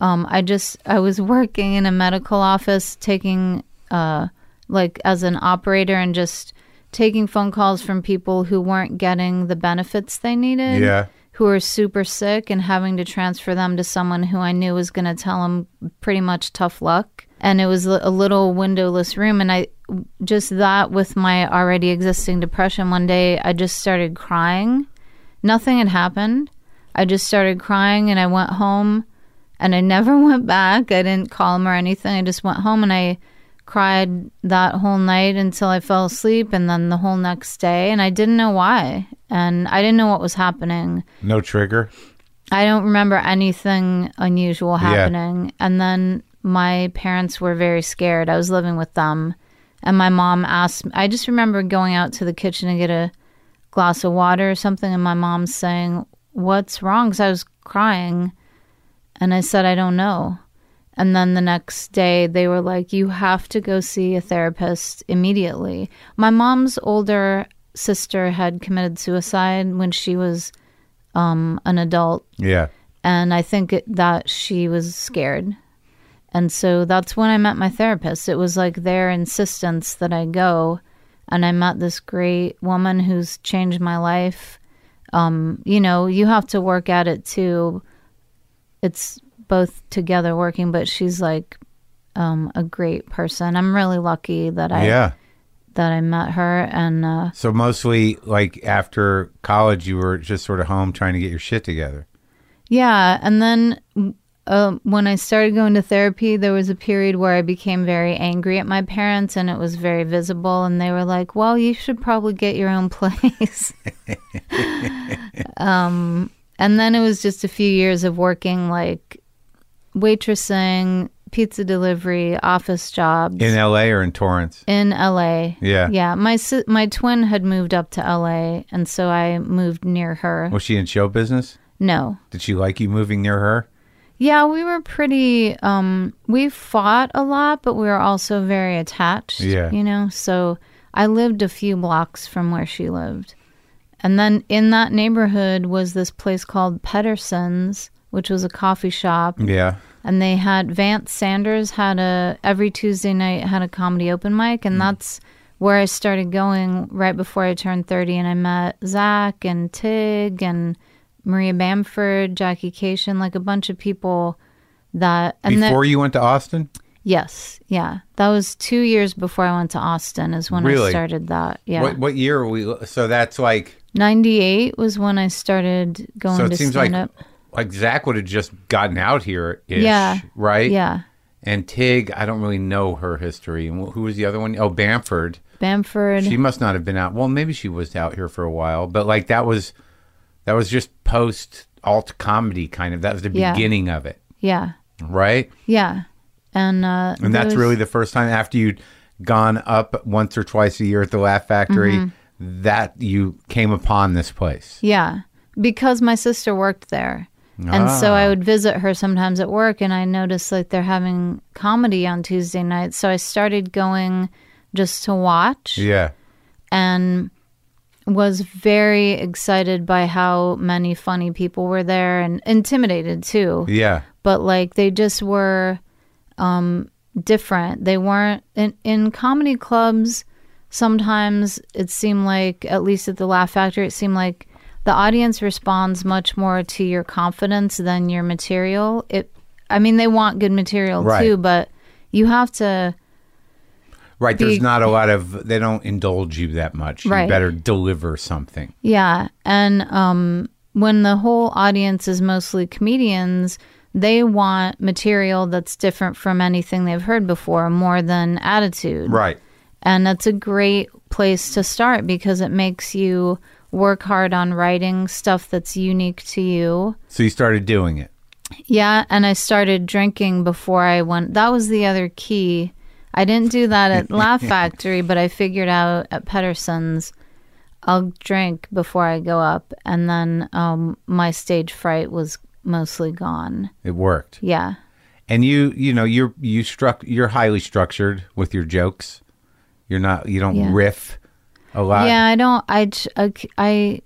um, I just I was working in a medical office taking uh like as an operator and just taking phone calls from people who weren't getting the benefits they needed. Yeah. Who were super sick and having to transfer them to someone who I knew was going to tell them pretty much tough luck. And it was a little windowless room. And I just that with my already existing depression, one day I just started crying. Nothing had happened. I just started crying and I went home and I never went back. I didn't call him or anything. I just went home and I cried that whole night until I fell asleep and then the whole next day. And I didn't know why. And I didn't know what was happening. no trigger I don't remember anything unusual happening. And then my parents were very scared. I was living with them. And my mom asked, I just remember going out to the kitchen to get a glass of water or something. And my mom saying, What's wrong? Because I was crying. And I said, I don't know. And then the next day, they were like, You have to go see a therapist immediately. My mom's older sister had committed suicide when she was um, an adult yeah and I think it, that she was scared. And so that's when I met my therapist. It was like their insistence that I go, and I met this great woman who's changed my life. Um, you know, you have to work at it too. It's both together working, but she's like um, a great person. I'm really lucky that I yeah that I met her, and uh, so mostly like after college you were just sort of home trying to get your shit together Yeah, and then uh, when I started going to therapy, there was a period where I became very angry at my parents, and it was very visible. And they were like, "Well, you should probably get your own place." um, and then it was just a few years of working like waitressing, pizza delivery, office jobs In L.A. or in Torrance? in LA. Yeah. Yeah. My my twin had moved up to LA, and so I moved near her. Was she in show business? No. Did she like you moving near her? Yeah, we were pretty um we fought a lot, but we were also very attached. Yeah. You know, so I lived a few blocks from where she lived. And then in that neighborhood was this place called Pedersen's, which was a coffee shop. Yeah. And they had Vance Sanders had a every Tuesday night had a comedy open mic and that's where I started going right before I turned 30 and I met Zach and Tig and Maria Bamford, Jackie Kashian, like a bunch of people that and that- Before you went to Austin? yes, yeah. That was 2 years before I went to Austin is when Really? I started that. Yeah. What what year are we? So that's like. 98 was when I started going So to it seems like up. like Zach would have just gotten out here. Yeah. Right. Yeah. And Tig, I don't really know her history. And who was the other one? Oh, Bamford. Bamford. She must not have been out. Well, maybe she was out here for a while, but like that was that was just post alt comedy kind of. That was the Yeah. beginning of it, yeah. right? Yeah. And uh And that's those- really the first time after you'd gone up once or twice a year at the Laugh Factory Mm-hmm. that you came upon this place. Yeah, because my sister worked there. And so Ah. I would visit her sometimes at work and I noticed like they're having comedy on Tuesday nights. So I started going just to watch Yeah. and was very excited by how many funny people were there and intimidated too. Yeah. But like they just were um different. They weren't in in comedy clubs sometimes it seemed like at least at the Laugh Factory it seemed like the audience responds much more to your confidence than your material. It I mean they want good material Right. too, but you have to Right. There's Be- not a lot of they don't indulge you that much. You better deliver something. Yeah, and um, when the whole audience is mostly comedians, they want material that's different from anything they've heard before, more than attitude. Right. And that's a great place to start because it makes you work hard on writing stuff that's unique to you. So you started doing it. Yeah, and I started drinking before I went. That was the other key. I didn't do that at Laugh Factory, but I figured out at Pedersen's I'll drink before I go up, and then um, my stage fright was mostly gone. It worked. Yeah, And you, you know, you're you struck. You're highly structured with your jokes. You're not. You don't Yeah. riff a lot. yeah. I don't. I I.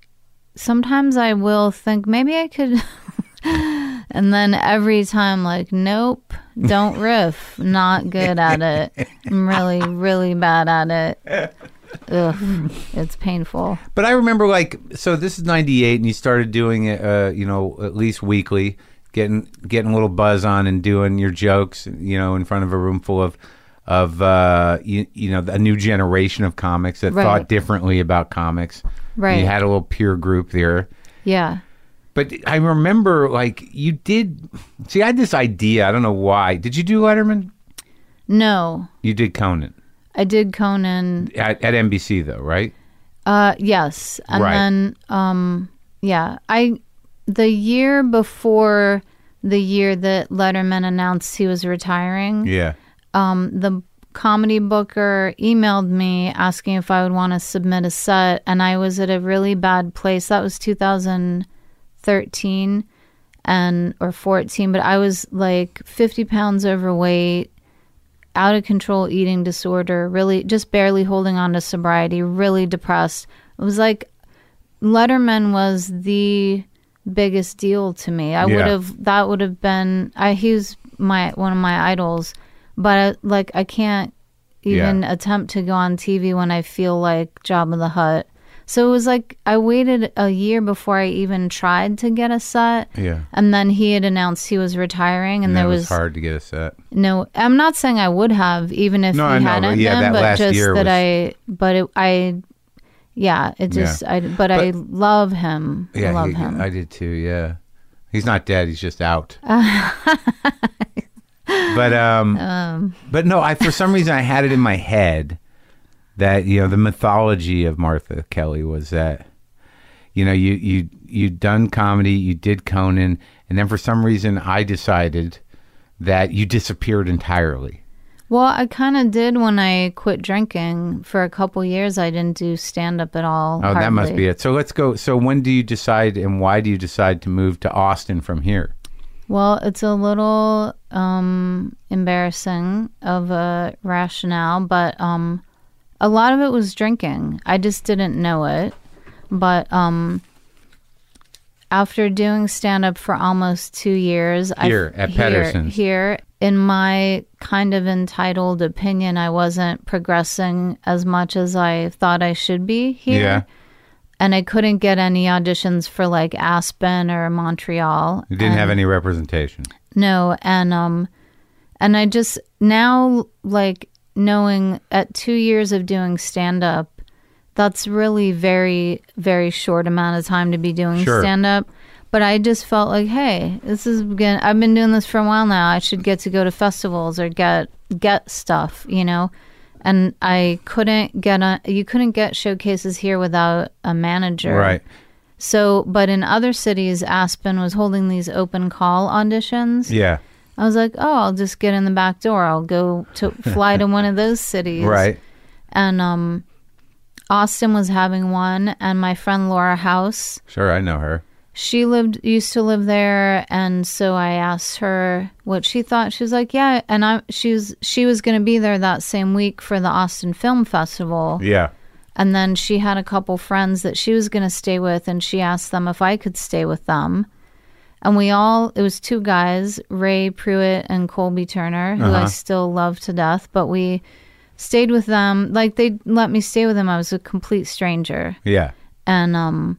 sometimes I will think maybe I could, and then every time like nope, don't riff. Not good at it. I'm really really bad at it. Ugh, it's painful. But I remember like so. This is '98, and you started doing it. Uh, you know, at least weekly, getting getting a little buzz on and doing your jokes. You know, in front of a room full of of uh, you, you know a new generation of comics that Right. thought differently about comics. Right. You had a little peer group there. Yeah. But I remember, like, you did. See, I had this idea. I don't know why. Did you do Letterman? No, You did Conan I did Conan. at, at NBC, though, right? Uh, yes, and Right. then um, yeah, I the year before the year that Letterman announced he was retiring, Yeah. um, the comedy booker emailed me asking if I would want to submit a set, and I was at a really bad place. That was 2013 and or 14, but I was like 50 pounds overweight, out of control eating disorder, really just barely holding on to sobriety, really depressed. It was like Letterman was the biggest deal to me. I would have that would have been I he was my one of my idols, but uh, like I can't even attempt to go on TV when I feel like Jabba the Hutt. So it was like I waited a year before I even tried to get a set. Yeah. And then he had announced he was retiring, and, And there was, was hard to get a set. no, I'm not saying I would have, even if No, he I know, but hadn't yeah, been, that but last just year that was- I, but it, I, yeah, it just, I, but, I love him. I love he- him. I did too. Yeah, he's not dead. He's just out. but um, but no, I for some reason I had it in my head that you know the mythology of Martha Kelly was that you know you you you'd done comedy, you did Conan, and then for some reason I decided that you disappeared entirely? Well, I kind of did when I quit drinking. For a couple years, I didn't do stand up at all. Oh, that must be it. So let's go. So when do you decide and why do you decide to move to Austin from here? Well, it's a little um, embarrassing of a rationale, but um, a lot of it was drinking. I just didn't know it. But um, after doing stand up for almost two years, Here, I, at here, Pedersen's. here, in my kind of entitled opinion, I wasn't progressing as much as I thought I should be here Yeah. and I couldn't get any auditions for like Aspen or Montreal. You didn't have any representation. No, and um, and I just now like knowing at two years of doing stand up, that's really very very short amount of time to be doing Sure. stand up. But I just felt like, hey, this is. I've been doing this for a while now. I should get to go to festivals or get get stuff, you know. And I couldn't get a. You couldn't get showcases here without a manager, Right. so, but in other cities, Aspen was holding these open call auditions. Yeah. I was like, oh, I'll just get in the back door. I'll go to fly to one of those cities. Right. And um, Austin was having one, and my friend Laura House, Sure, I know her. she lived used to live there, and so I asked her what she thought. She was like, yeah, and I she was she was going to be there that same week for the Austin Film Festival. Yeah. And then she had a couple friends that she was going to stay with, and she asked them if I could stay with them. And we all, it was two guys, Ray Pruitt and Colby Turner, who I Uh-huh. still love to death, but we stayed with them. Like they let me stay with them. I was a complete stranger. Yeah. And um,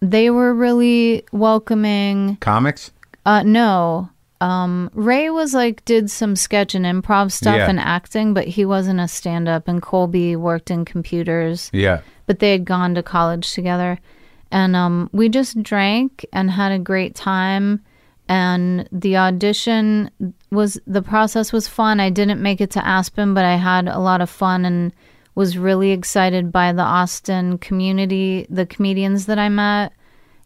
they were really welcoming. Comics? Uh, no. Um, Ray was like did some sketch and improv stuff Yeah. and acting, but he wasn't a stand up. And Colby worked in computers Yeah. but they had gone to college together and um, we just drank and had a great time. And the audition was the process was fun. I didn't make it to aspen but i had a lot of fun and was really excited by the austin community the comedians that i met.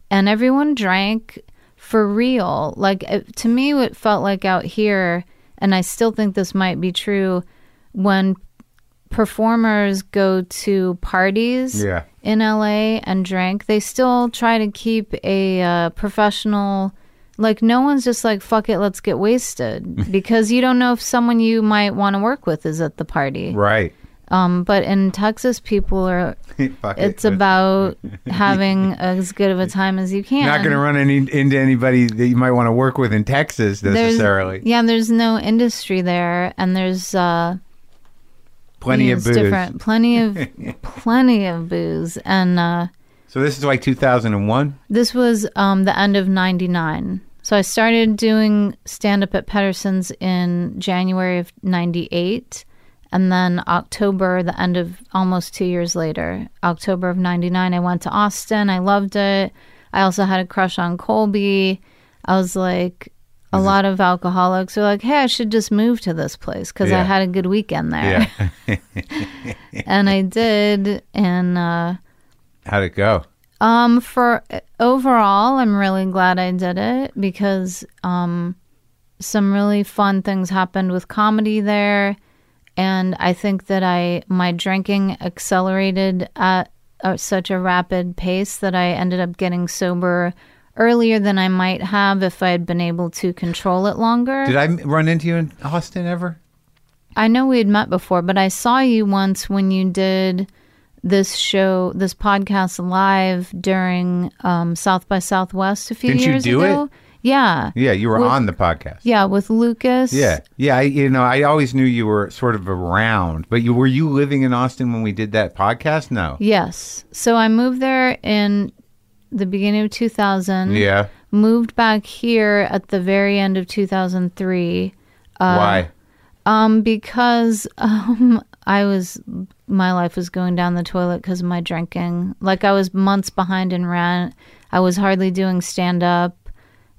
And everyone drank for real. Like it, to me it felt like out here and i still think this might be true when performers go to parties Yeah. in LA and drink, they still try to keep a uh, professional. Like no one's just like fuck it, let's get wasted because you don't know if someone you might want to work with is at the party. Right. Um, but in Texas, people are. Fuck it. It's about having as good of a time as you can. not going to run any, into anybody that you might want to work with in Texas There's- necessarily. Yeah, there's no industry there, and there's uh, Plenty of booze. different, plenty of plenty of booze, and uh, So this is like 2001. This was um, the end of 99. So I started doing stand up at Pedersen's in January of 98. And then October, the end of almost two years later, October of 99, I went to Austin. I loved it. I also had a crush on Colby. I was like, a lot of alcoholics are like, hey, I should just move to this place because I Yeah. had a good weekend there. Yeah. and I did. And, uh, How'd it go? um, for overall, I'm really glad I did it because um, some really fun things happened with comedy there, and I think that I my drinking accelerated at uh, such a rapid pace that I ended up getting sober earlier than I might have if I had been able to control it longer. Did I run into you in Austin ever? I know we had met before, but I saw you once when you did this show, this podcast live during um, South by Southwest a few Didn't you years do ago. it? Yeah, Yeah, you were With- on the podcast. yeah, with Lucas. Yeah, yeah. I, you know, I always knew you were sort of around, but you were you living in Austin when we did that podcast? No. Yes. So I moved there in the beginning of 2000. Yeah. Moved back here at the very end of 2003. Why? Um, because um, I was my life was going down the toilet because of my drinking. Like I was months behind in rent. I was hardly doing stand up.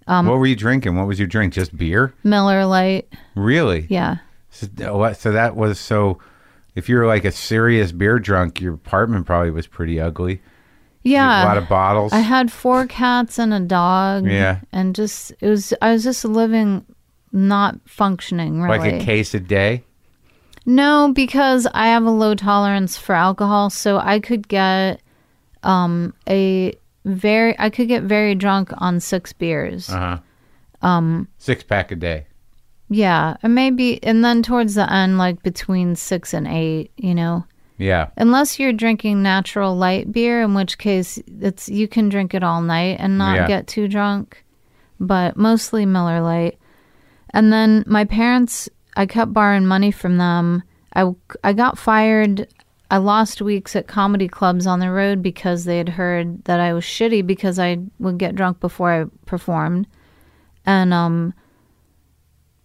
um, what were you drinking? What was your drink? Just beer? Miller Lite. Really? Yeah. So, so that was so. If you're like a serious beer drunk, your apartment probably was pretty ugly. Yeah. a lot of bottles. I had four cats and a dog. Yeah. And just it was I was just living not functioning really. Like a case a day? No, because I have a low tolerance for alcohol, so I could get um a very I could get very drunk on six beers. Uh huh. Um, six pack a day. Yeah, and maybe and then towards the end like between 6 and 8, you know. Yeah. Unless you're drinking natural light beer, in which case it's you can drink it all night and not Yeah. get too drunk, but mostly Miller Lite. And then my parents, I kept borrowing money from them. I I got fired. I lost weeks at comedy clubs on the road because they had heard that I was shitty because I would get drunk before I performed. And um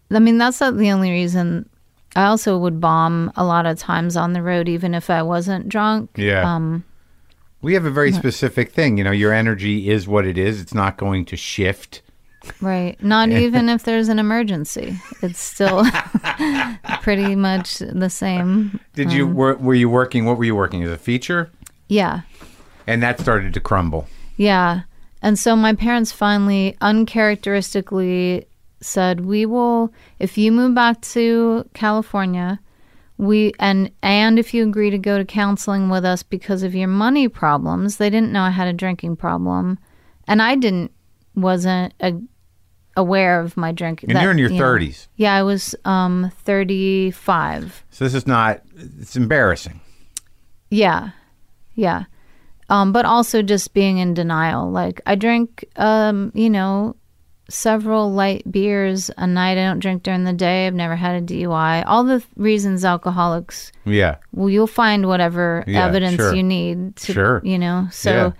I mean that's not the only reason I also would bomb a lot of times on the road, even if I wasn't drunk. Yeah. Um, We have a very specific thing. You know, your energy is what it is. It's not going to shift. right. Not even if there's an emergency. It's still pretty much the same. Did you Um, were, were you working? What were you working as a feature? Yeah. And that started to crumble. Yeah. And so my parents finally uncharacteristically said, "We will if you move back to California, we and and if you agree to go to counseling with us because of your money problems." They didn't know I had a drinking problem, and I didn't wasn't a, aware of my drinking. And that, you're in your you know. 30s. Yeah, I was um 35. So this is not. It's embarrassing. Yeah. Yeah. Um, but also just being in denial. Like I drink um, you know, several light beers a night. I don't drink during the day. I've never had a DUI. All the th- reasons alcoholics Yeah. well, you'll find whatever Yeah, evidence sure. you need to Sure. you know. So Yeah.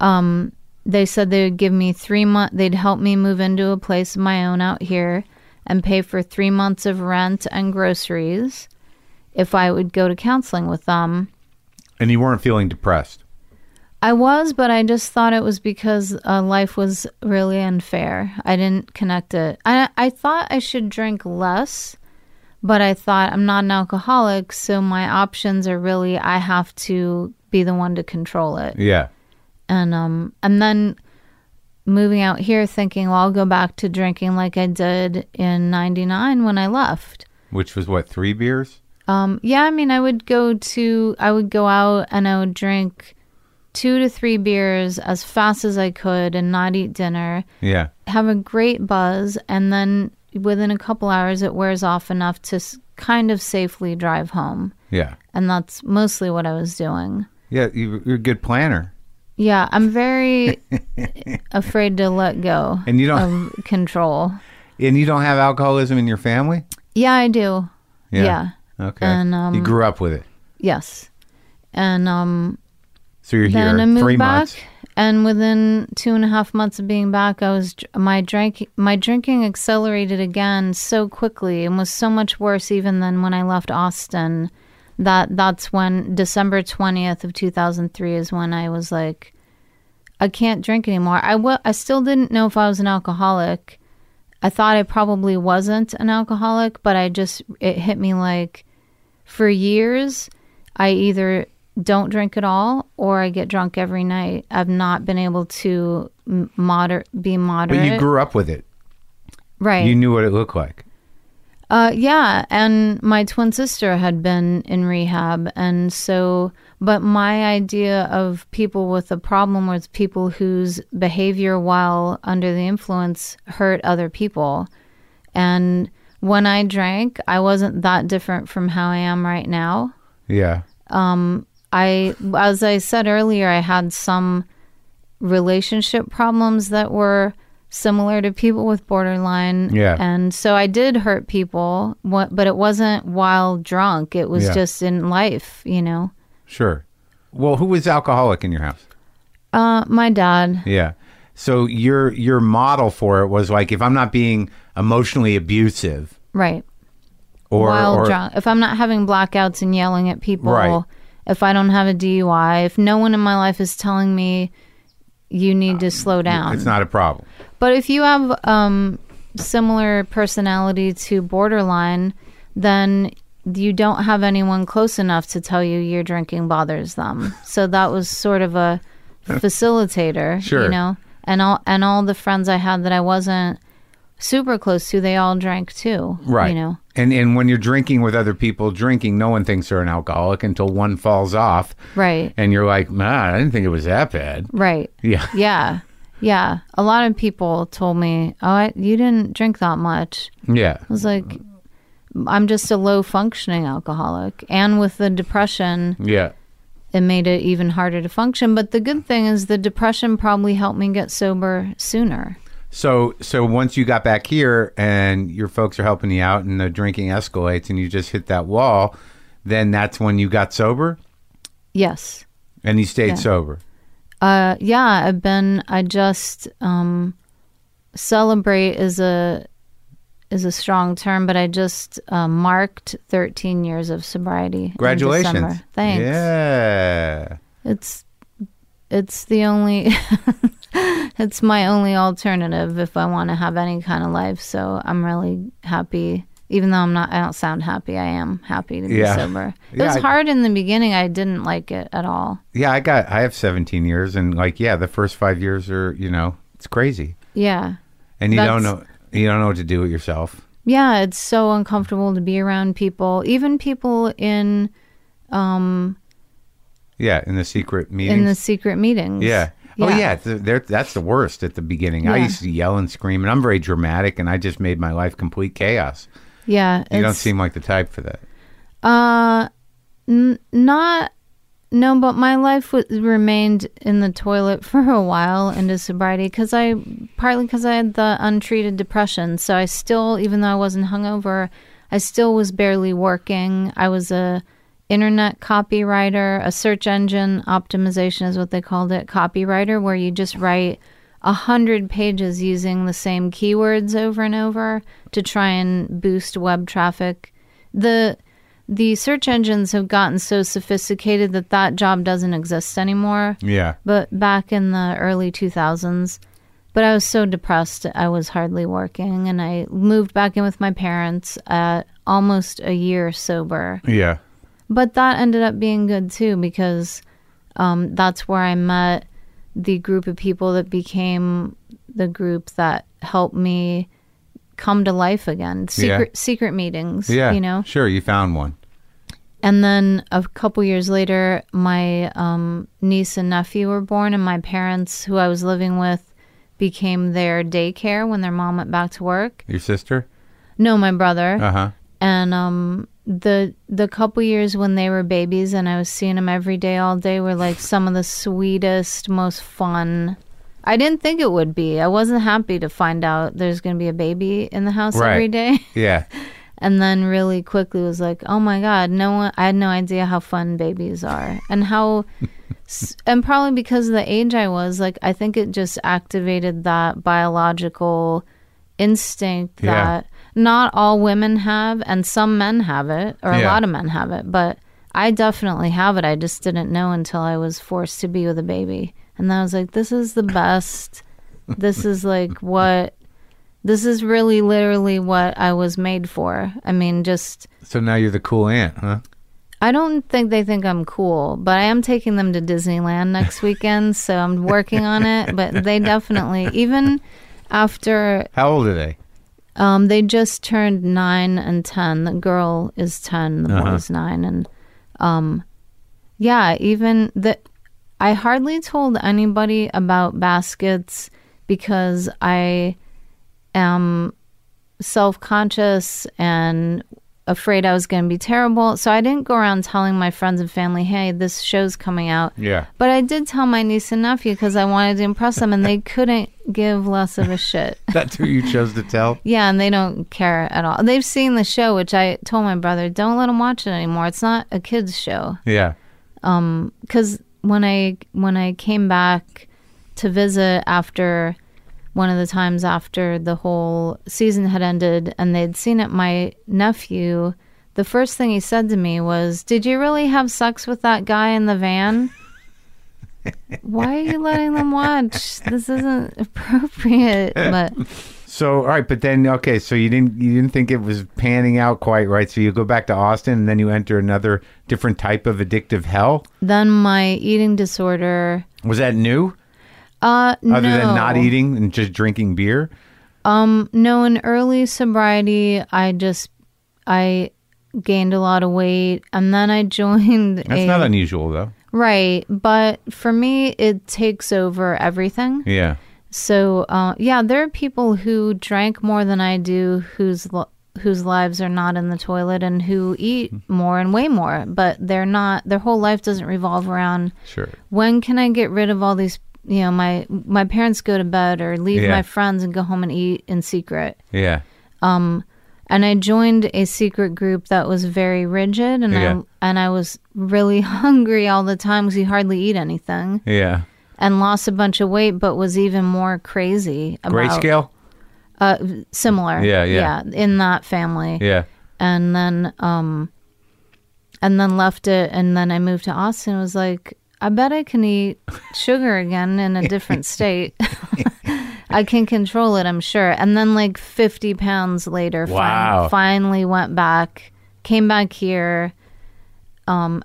um they said they would give me three months they'd help me move into a place of my own out here and pay for three months of rent and groceries if I would go to counseling with them. And you weren't feeling depressed. I was, but I just thought it was because uh, life was really unfair. I didn't connect it. I I thought I should drink less, but I thought I'm not an alcoholic, so my options are really I have to be the one to control it. Yeah. And um and then moving out here thinking, well, I'll go back to drinking like I did in 99 when I left. Which was what three beers? Um, yeah, I mean, I would go to, I would go out and I would drink two to three beers as fast as I could and not eat dinner, Yeah. have a great buzz, and then within a couple hours, it wears off enough to s- kind of safely drive home. Yeah. And that's mostly what I was doing. Yeah. You, you're a good planner. Yeah, I'm very afraid to let go And you don't. of control. And you don't have alcoholism in your family. Yeah, I do. Yeah. Okay. And, um, you grew up with it, Yes. And um, so you're then here I moved three back, months. and within two and a half months of being back, I was my drink my drinking accelerated again so quickly and was so much worse even than when I left Austin. That that's when December twentieth of two thousand three is when I was like, I can't drink anymore. I I still didn't know if I was an alcoholic. I thought I probably wasn't an alcoholic, but I just it hit me like for years I either don't drink at all or I get drunk every night. I've not been able to moder- be moderate. But you grew up with it. right. You knew what it looked like. Uh, yeah, and my twin sister had been in rehab, and so, but my idea of people with a problem was people whose behavior while under the influence hurt other people. And when I drank, I wasn't that different from how I am right now. Yeah. I, as I said earlier, I had some relationship problems that were similar to people with borderline. Yeah. And so I did hurt people, what, but it wasn't while drunk. It was Yeah. just in life, you know. Sure. Well, who was alcoholic in your house? Uh, my dad. Yeah. So your your model for it was like if I'm not being emotionally abusive Right. or while or drunk. If I'm not having blackouts and yelling at people, Right. If I don't have a DUI, if no one in my life is telling me you need to slow down. it's not a problem. But if you have um, similar personality to borderline, then you don't have anyone close enough to tell you your drinking bothers them. So that was sort of a facilitator, Sure. you know. And all and all the friends I had that I wasn't super close to, they all drank too. Right. You know. And and when you're drinking with other people drinking, no one thinks they're an alcoholic until one falls off. Right. And you're like, man, I didn't think it was that bad. Right. Yeah. Yeah. Yeah. A lot of people told me, "Oh, I, you didn't drink that much." Yeah. I was like, "I'm just a low functioning alcoholic." And with the depression, Yeah. it made it even harder to function. But the good thing is the depression probably helped me get sober sooner. So so once you got back here and your folks are helping you out and the drinking escalates and you just hit that wall, then that's when you got sober Yes. and you stayed Yeah. sober. Uh, yeah, I've been. I just um, celebrate is a is a strong term, but I just uh, marked 13 years of sobriety. Congratulations. Thanks. Yeah. It's it's the only it's my only alternative if I want to have any kind of life. So I'm really happy. Even though I'm not, I don't sound happy. I am happy to be Yeah. sober. It Yeah, was I- hard in the beginning. I didn't like it at all. Yeah, I got I have 17 years and like yeah, the first 5 years are, you know, it's crazy. Yeah. And you don't That's- know you don't know what to do with yourself. Yeah, it's so uncomfortable to be around people, even people in um, Yeah, in the secret meetings. in the secret meetings. Yeah. Oh yeah, th- they're, that's the worst at the beginning. I used to yell and scream, and I'm very dramatic, and I just made my life complete chaos. Yeah, You don't seem like the type for that. Uh, n- not. No, but my life w- remained in the toilet for a while into sobriety because I partly because I had the untreated depression. So I still, even though I wasn't hungover, I still was barely working. I was a internet copywriter, a search engine optimization is what they called it, copywriter, where you just write a hundred pages using the same keywords over and over to try and boost web traffic. The the search engines have gotten so sophisticated that that job doesn't exist anymore. Yeah. But back in the early 2000s, but I was so depressed, I was hardly working, and I moved back in with my parents at almost a year sober. Yeah. But that ended up being good too because um, that's where I met the group of people that became the group that helped me come to life again. Secret secret meetings, Yeah. you know. Sure, you found one. And then a couple years later, my um, niece and nephew were born, and my parents, who I was living with, became their daycare when their mom went back to work. Your sister? No, my brother. Uh huh. and um the the couple years when they were babies and I was seeing them every day all day were like some of the sweetest most fun I didn't think it would be. I wasn't happy to find out there's going to be a baby in the house Right. every day. Yeah. And then really quickly was like, "Oh my god, no one I had no idea how fun babies are." And how and probably because of the age I was, like I think it just activated that biological instinct Yeah. Not all women have and some men have it or a lot of men have it, but I definitely have it. I just didn't know until I was forced to be with a baby. And then I was like, this is the best. this is like what this is really literally what I was made for. I mean, just So now you're the cool aunt, huh? I don't think they think I'm cool, but I am taking them to Disneyland next weekend, so I'm working on it. But they definitely, even after How old are they? Um, they just turned nine and ten. The girl is ten, the Uh-huh. boy's nine, and um, yeah, even the I hardly told anybody about baskets because I am self conscious and afraid I was going to be terrible. So I didn't go around telling my friends and family, "Hey, this show's coming out." Yeah. But I did tell my niece and nephew because I wanted to impress them, and they couldn't give less of a shit. That's who you chose to tell? Yeah, and they don't care at all. They've seen the show, which I told my brother, don't let them watch it anymore. It's not a kids show. Yeah. Um, because when I when I came back to visit after one of the times after the whole season had ended and they'd seen it, my nephew, the first thing he said to me was, "Did you really have sex with that guy in the van?" Why are you letting them watch? This isn't appropriate. But So all right, but then okay, so you didn't you didn't think it was panning out quite right. So you go back to Austin and then you enter another different type of addictive hell. then my eating disorder Was that new? Uh, Other no. than not eating and just drinking beer? Um, no, in early sobriety, I just I gained a lot of weight, and then I joined. That's a, not unusual though. right, but for me, it takes over everything. Yeah. So, uh, yeah, there are people who drank more than I do, whose whose lives are not in the toilet, and who eat more and way more, but they're not. Their whole life doesn't revolve around Sure. when can I get rid of all these. You know, my my parents go to bed or leave Yeah. my friends and go home and eat in secret. Yeah. Um, and I joined a secret group that was very rigid, and Yeah. I and I was really hungry all the time because you hardly eat anything, Yeah. and lost a bunch of weight, but was even more crazy about Grayscale. uh, similar. Yeah, yeah. in that family. Yeah. And then, um, and then left it, and then I moved to Austin. Was like, I bet I can eat sugar again in a different state. I can control it, I'm sure. And then, like 50 pounds later, fin- finally went back, came back here, um,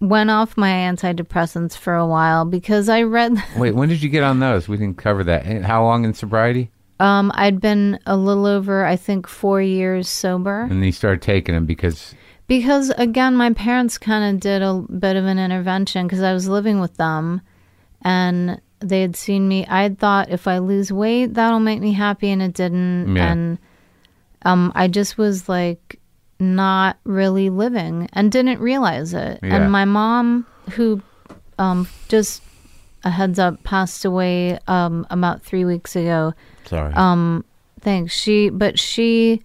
went off my antidepressants for a while because I read. Wait, when did you get on those? We didn't cover that. How long in sobriety? Um, I'd been a little over, I think, four years sober. And then you started taking them because Because again, my parents kind of did a bit of an intervention because I was living with them and they had seen me. I had thought if I lose weight, that'll make me happy, and it didn't. Yeah. And um, I just was like not really living and didn't realize it. Yeah. And my mom, who um, just a heads up, passed away um, about three weeks ago. sorry. Um, thanks. She, but she,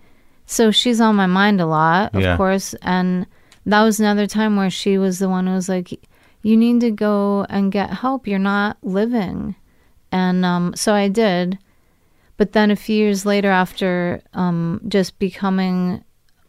so she's on my mind a lot, of Yeah. course. And that was another time where she was the one who was like, "You need to go and get help. You're not living." And um, so I did. But then a few years later, after um, just becoming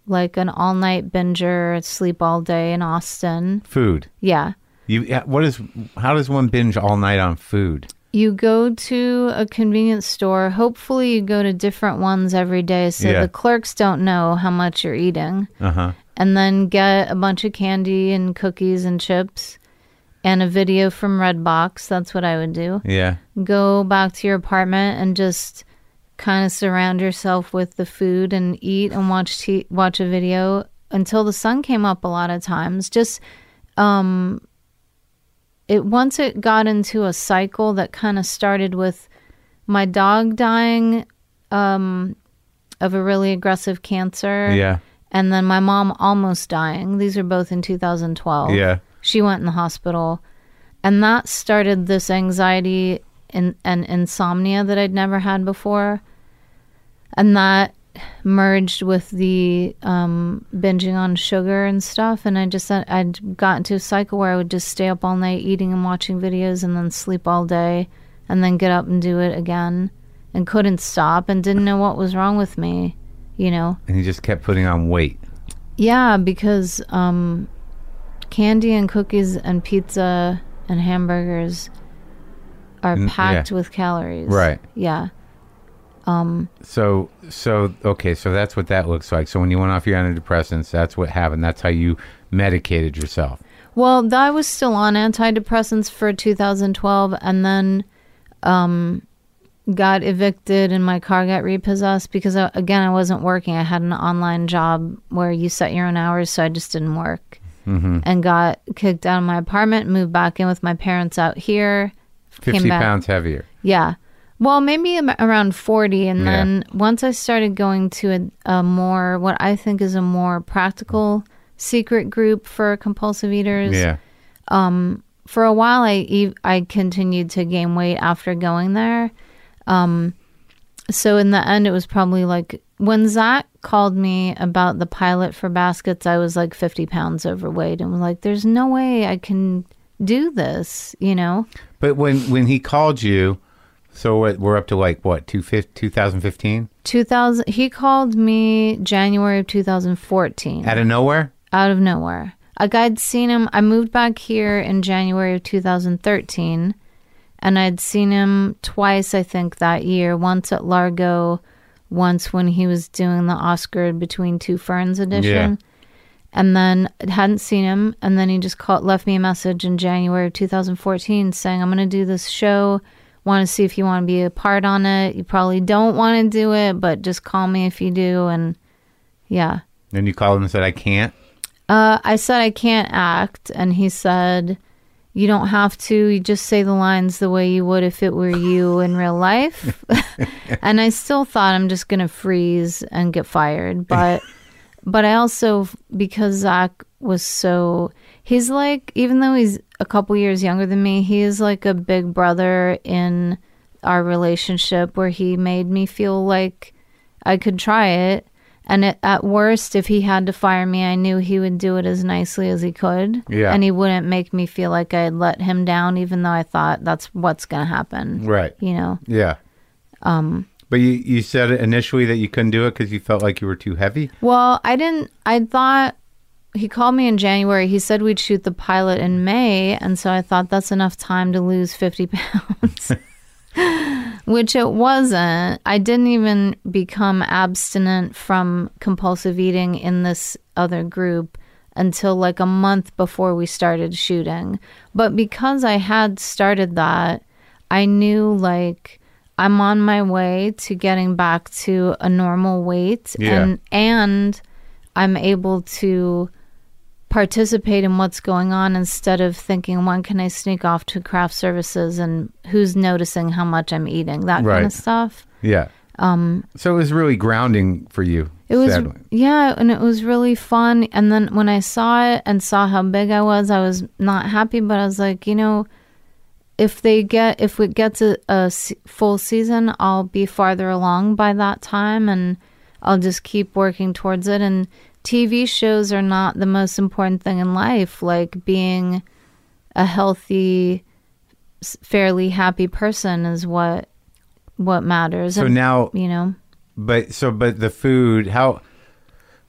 like an all night binger, sleep all day in Austin, food. yeah. You yeah, what is how does one binge all night on food? You go to a convenience store. Hopefully, you go to different ones every day so Yeah. the clerks don't know how much you're eating. Uh-huh. And then get a bunch of candy and cookies and chips and a video from Redbox. That's what I would do. Yeah. Go back to your apartment and just kind of surround yourself with the food and eat and watch t- watch a video until the sun came up a lot of times. Just um it once it got into a cycle that kind of started with my dog dying um of a really aggressive cancer Yeah. and then my mom almost dying. These are both in 2012. Yeah. She went in the hospital. And that started this anxiety and, and insomnia that I'd never had before. And that merged with the um, binging on sugar and stuff. And I just, I'd gotten to a cycle where I would just stay up all night eating and watching videos and then sleep all day and then get up and do it again and couldn't stop and didn't know what was wrong with me, you know? And he just kept putting on weight. Yeah, because um, candy and cookies and pizza and hamburgers are packed yeah. with calories. Right. Yeah. So so okay, so that's what that looks like. So when you went off your antidepressants, that's what happened. That's how you medicated yourself. Well, I was still on antidepressants for 2012 and then um, got evicted and my car got repossessed because, I, again, I wasn't working. I had an online job where you set your own hours, so I just didn't work. Mm-hmm. And got kicked out of my apartment, moved back in with my parents out here. came Fifty back. pounds heavier. Yeah. Well, maybe around 40. And Yeah. then once I started going to a, a more, what I think is a more practical secret group for compulsive eaters, Yeah. for a while I, I continued to gain weight after going there. Um, so in the end, it was probably like when Zach called me about the pilot for baskets, I was like 50 pounds overweight and was like, there's no way I can do this, you know? But when when he called you, so what, we're up to like what two 2015 2000 he called me january of 2014 out of nowhere. out of nowhere. Like i'd seen him i moved back here in january of 2013 and i'd seen him twice i think that year. Once at largo once when he was doing the oscar between two ferns edition. And then hadn't seen him and then he just called left me a message in january of 2014 saying i'm going to do this show want to see if you want to be a part on it. You probably don't want to do it, but just call me if you do. And yeah. And you called him and said, I can't. Uh, I said I can't act, and he said, "You don't have to. You just say the lines the way you would if it were you in real life." and I still thought I'm just gonna freeze and get fired, but but I also because Zach was so he's like even though he's a couple years younger than me, he is like a big brother in our relationship where he made me feel like I could try it. And it, at worst, if he had to fire me, I knew he would do it as nicely as he could. Yeah. And he wouldn't make me feel like I had let him down, even though I thought that's what's going to happen. Right. You know? Yeah. Um. But you, you said initially that you couldn't do it because you felt like you were too heavy. Well, I didn't, I thought he called me in January. He said we'd shoot the pilot in May. And so I thought that's enough time to lose 50 pounds. Which it wasn't. I didn't even become abstinent from compulsive eating in this other group until like a month before we started shooting. But because I had started that, I knew like I'm on my way to getting back to a normal weight Yeah. and and I'm able to participate in what's going on instead of thinking when can I sneak off to craft services and who's noticing how much I'm eating that kind of stuff. Yeah. Um. So it was really grounding for you. It was sadly. yeah, and it was really fun. And then when I saw it and saw how big I was, I was not happy, but I was like, you know, if they get if it gets a, a full season, I'll be farther along by that time, and I'll just keep working towards it. And TV shows are not the most important thing in life. Like being a healthy, fairly happy person is what what matters. So And, now, you know. but so but the food how?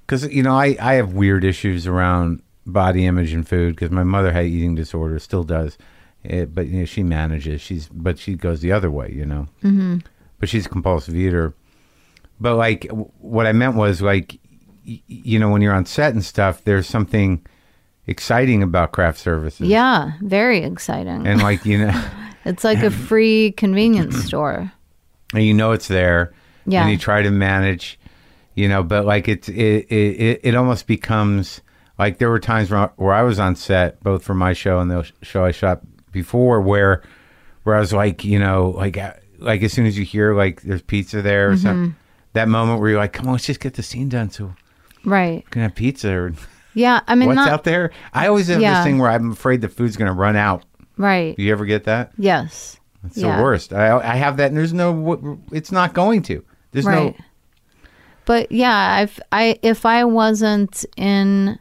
Because you know I I have weird issues around body image and food because my mother had eating disorder, still does. It, but you know she manages. She's but she goes the other way. You know. Mm-hmm. But she's a compulsive eater. But like w- what I meant was like you know when you're on set and stuff, there's something exciting about craft services. Yeah, very exciting. And like you know. It's like a free convenience store. and you know it's there Yeah. and you try to manage you know but like it's it it, it, it almost becomes like there were times where, where i was on set both for my show and the show i shot before where where i was like you know like uh, like as soon as you hear like there's pizza there or Mm-hmm. something that moment where you're like come on let's just get the scene done so Right. can have pizza or Yeah, I mean what's not out there i always have Yeah. this thing where i'm afraid the food's going to run out right. do you ever get that Yes. it's Yeah. the worst I, I have that and there's no it's not going to there's no But yeah, if I if I wasn't in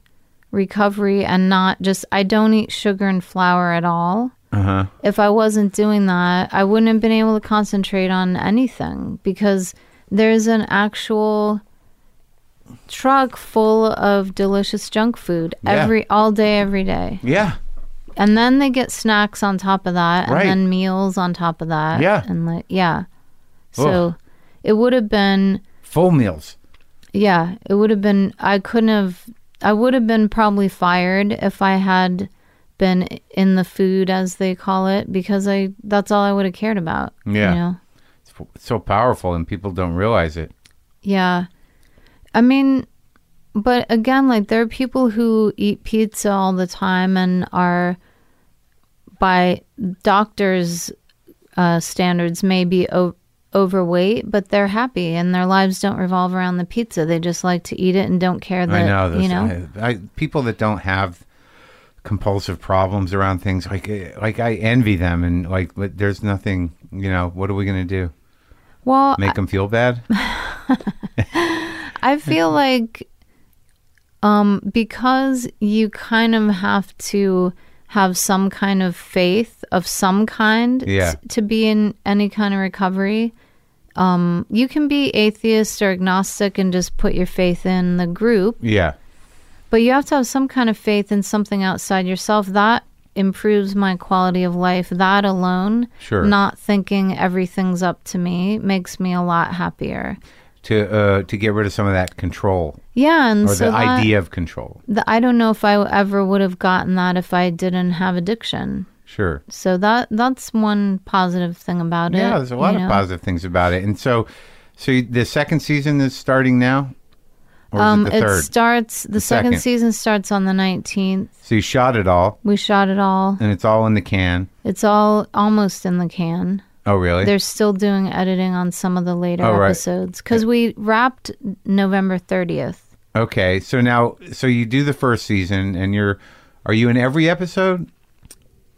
recovery and not just I don't eat sugar and flour at all. uh-huh If I wasn't doing that, I wouldn't have been able to concentrate on anything because there's an actual truck full of delicious junk food Yeah. every all day every day. yeah And then they get snacks on top of that, Right. and then meals on top of that. Yeah. and like yeah, so Ugh. it would have been full meals. yeah, it would have been. I couldn't have. I would have been probably fired if I had been in the food, as they call it, because I. That's all I would have cared about. Yeah. You know? It's so powerful, and people don't realize it. Yeah. I mean, but again, like there are people who eat pizza all the time and are, by doctors' uh, standards, maybe o- overweight, but they're happy and their lives don't revolve around the pizza. They just like to eat it and don't care that I know. This, you know. I, I, people that don't have compulsive problems around things like eh, like I envy them, and like but there's nothing. You know, what are we gonna do? well, Make them feel bad? I feel like um because you kind of have to have some kind of faith of some kind Yeah. t- to be in any kind of recovery. Um you can be atheist or agnostic and just put your faith in the group, Yeah. but you have to have some kind of faith in something outside yourself that improves my quality of life. That alone, Sure. not thinking everything's up to me makes me a lot happier. To uh, to get rid of some of that control Yeah, and or so the that, idea of control. the, I don't know if I ever would have gotten that if I didn't have addiction. Sure. So that that's one positive thing about it. Yeah, there's a lot of know? positive things about it. And so, so the second season is starting now, Um, it the it starts. The, second, second. season starts on the nineteenth. so you shot it all, We shot it all. and it's all in the can. It's all almost in the can. Oh, really? They're still doing editing on some of the later Oh, right. episodes because we wrapped November thirtieth. okay. So now, so you do the first season, and you're, are you in every episode?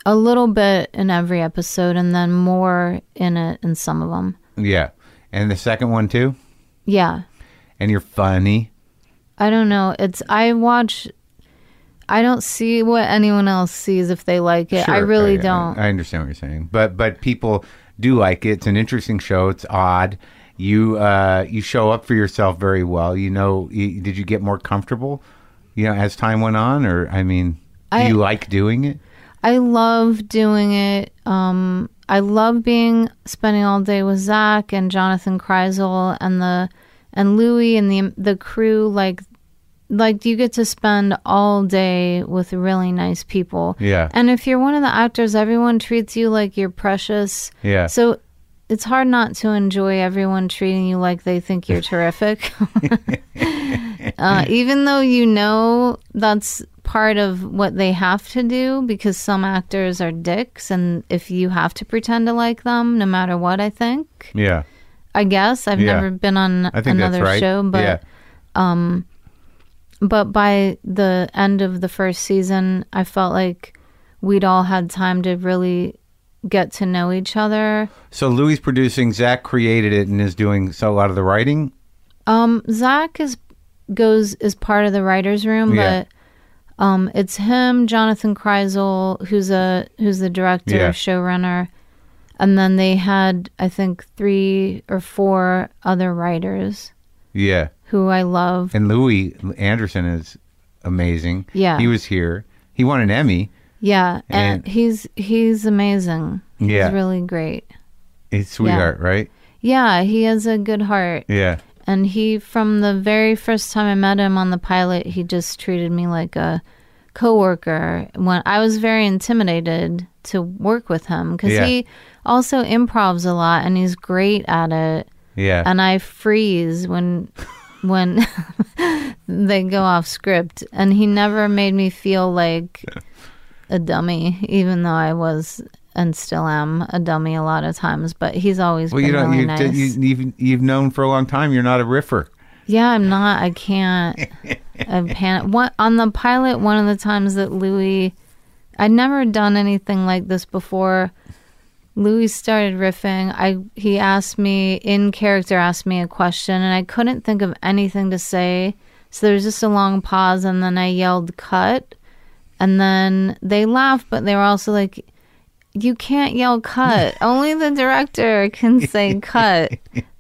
A little bit in every episode, and then more in it in some of them. Yeah. And the second one too. Yeah, And you're funny. I don't know. It's I watch. I don't see what anyone else sees if they like it. I really I- don't. I understand what you're saying, but but people do like it. It's an interesting show. It's odd. You uh, you show up for yourself very well. You know, you, did you get more comfortable? You know, as time went on, or I mean, do I- you like doing it? I love doing it. Um, I love being spending all day with Zach and Jonathan Krisel and the and Louie and the the crew. Like, like you get to spend all day with really nice people. Yeah. And if you're one of the actors, everyone treats you like you're precious. Yeah. So it's hard not to enjoy everyone treating you like they think you're terrific. uh, even though you know that's part of what they have to do because some actors are dicks and if you have to pretend to like them no matter what I think. Yeah, I guess I've Yeah. never been on another right. show but yeah, but by the end of the first season, I felt like we'd all had time to really get to know each other. so Louie producing. Zach created it and is doing so a lot of the writing. Um, Zach is goes is part of the writers' room, Yeah. but um, it's him, Jonathan Krisel, who's a who's the director, Yeah. showrunner, and then they had I think three or four other writers Yeah, who I love. and Louie Anderson is amazing. Yeah. he was here. He won an Emmy. Yeah, and, And- he's he's amazing. He's Yeah. really great. He's sweetheart, right? Yeah, he has a good heart. Yeah. And he, from the very first time I met him on the pilot, he just treated me like a coworker. When I was very intimidated to work with him because Yeah. he also improvs a lot and he's great at it. Yeah. And I freeze when when they go off script. And he never made me feel like a dummy, even though I was and still am a dummy a lot of times. But he's always well, been you don't. really You've, nice. you, you've you've known for a long time. You're not a riffer. Yeah, I'm not. I can't. I panic. What on the pilot? One of the times that Louie, I'd never done anything like this before. Louie started riffing. I he asked me in character, asked me a question, and I couldn't think of anything to say. So there was just a long pause, and then I yelled "cut," and then they laughed, but they were also like. You can't yell cut. Only the director can say cut.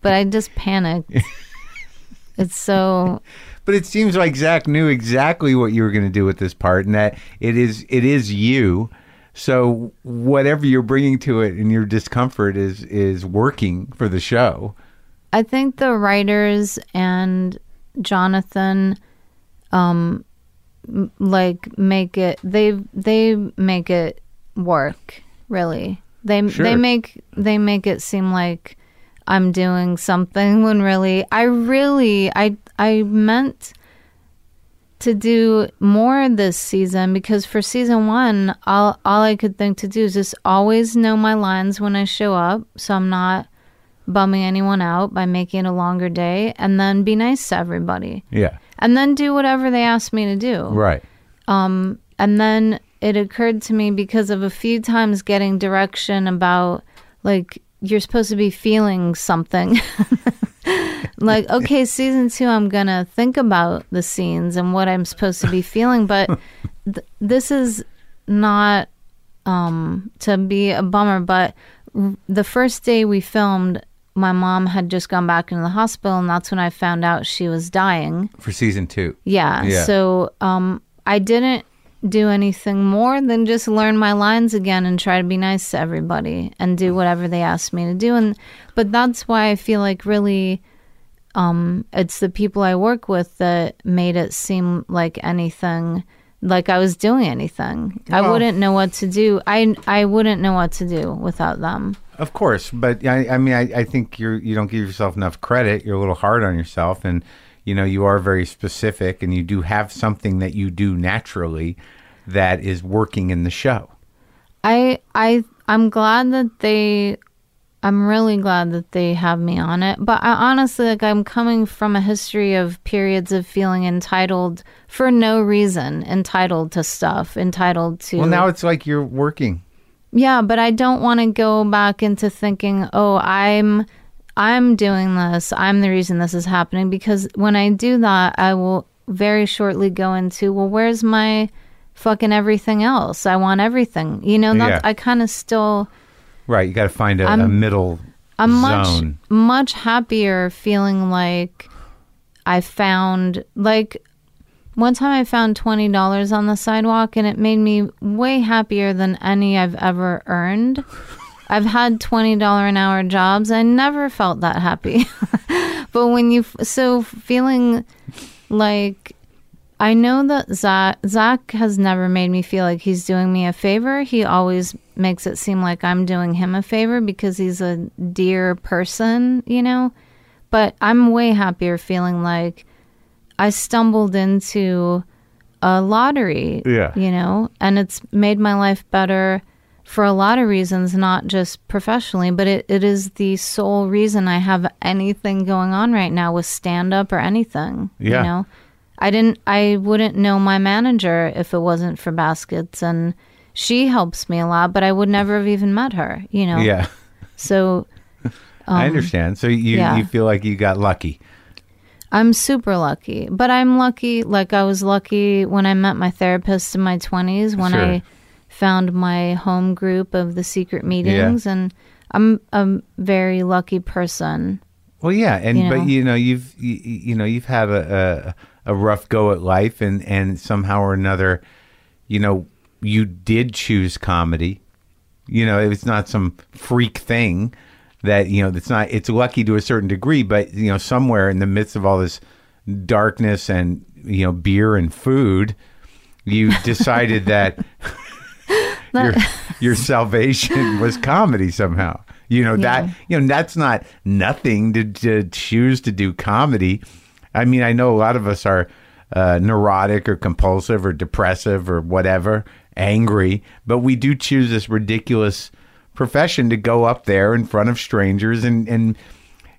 But I just panicked. It's so But it seems like Zach knew exactly what you were going to do with this part, and that it is it is you. So whatever you're bringing to it and your discomfort is is working for the show. I think the writers and Jonathan um like make it they they make it work, really. They Sure. they make they make it seem like I'm doing something when really I really I I meant to do more this season because for season one, all all I could think to do is just always know my lines when I show up, so I'm not bumming anyone out by making it a longer day, and then be nice to everybody, Yeah. and then do whatever they ask me to do. Right. Um, And then it occurred to me because of a few times getting direction about like you're supposed to be feeling something. like, okay, season two, I'm gonna think about the scenes and what I'm supposed to be feeling, but th- this is not um, to be a bummer. But r- the first day we filmed, my mom had just gone back into the hospital, and that's when I found out she was dying. For season two. Yeah. Yeah. So um, I didn't do anything more than just learn my lines again and try to be nice to everybody and do whatever they asked me to do. And but that's why I feel like really, um, it's the people I work with that made it seem like anything like I was doing anything. I wouldn't know what to do. I I wouldn't know what to do without them. Of course, but I, I mean, I, I think you're you don't give yourself enough credit. You're a little hard on yourself, and you know you are very specific, and you do have something that you do naturally that is working in the show. I I I'm glad that they I'm really glad that they have me on it. But I honestly like I'm coming from a history of periods of feeling entitled for no reason, entitled to stuff, entitled to Well, now it's like you're working. Yeah, but I don't want to go back into thinking, "Oh, I'm I'm doing this. I'm the reason this is happening." Because when I do that, I will very shortly go into, "Well, where's my fucking everything else? I want everything." You know, that's, Yeah. I kind of still Right, you got to find a, a I'm- middle I'm much zone. much happier feeling like I found like one time I found twenty dollars on the sidewalk and it made me way happier than any I've ever earned. I've had twenty dollar an hour jobs. I never felt that happy. but when you so feeling like I know that Zach Zach has never made me feel like he's doing me a favor. He always makes it seem like I'm doing him a favor because he's a dear person, you know. But I'm way happier feeling like I stumbled into a lottery, Yeah. you know, and it's made my life better for a lot of reasons, not just professionally, but it, it is the sole reason I have anything going on right now with stand up or anything. Yeah. You know, I didn't, I wouldn't know my manager if it wasn't for baskets, and she helps me a lot, but I would never have even met her, you know? Yeah, So I understand. So you Um, yeah. you feel like you got lucky. I'm super lucky, but I'm lucky. Like I was lucky when I met my therapist in my 20s, when Sure. I found my home group of the secret meetings, and I'm a very lucky person. Well, yeah, and You know? but you know you've you, you know you've had a, a a rough go at life, and and somehow or another, you know, you did choose comedy. You know, it's not some freak thing that you know. It's not. It's lucky to a certain degree, but you know, somewhere in the midst of all this darkness and you know beer and food, you decided that your your salvation was comedy somehow. You know that you know that's not nothing to, to choose to do comedy. I mean, I know a lot of us are uh, neurotic or compulsive or depressive or whatever, angry, but we do choose this ridiculous profession to go up there in front of strangers and and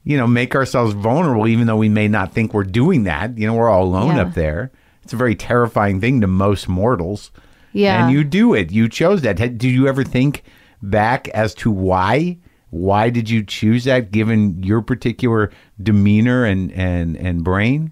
you know make ourselves vulnerable, even though we may not think we're doing that. You know, we're all alone Yeah. up there. It's a very terrifying thing to most mortals. Yeah. And you do it. You chose that. Did you ever think back as to why? Why did you choose that given your particular demeanor and, and, and brain?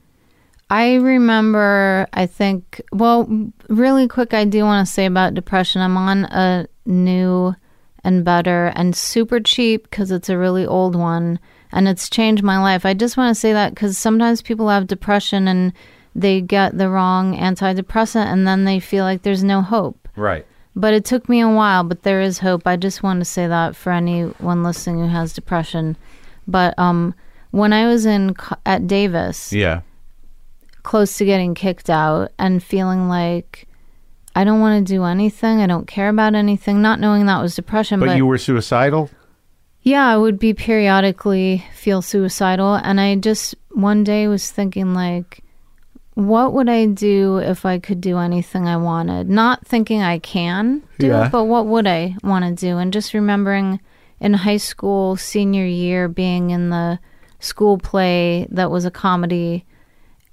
I remember, I think, well, really quick, I do want to say about depression. I'm on a new and better and super cheap because it's a really old one and it's changed my life. I just want to say that because sometimes people have depression and they get the wrong antidepressant and then they feel like there's no hope. Right. But it took me a while, but there is hope. I just want to say that for anyone listening who has depression. But um, when I was in at Davis, Yeah. close to getting kicked out and feeling like I don't want to do anything, I don't care about anything, not knowing that was depression, But, but, you were suicidal? yeah, I would be periodically feel suicidal and I just one day was thinking like what would I do if I could do anything I wanted? Not thinking I can do Yeah. it, but what would I want to do? And just remembering in high school, senior year, being in the school play that was a comedy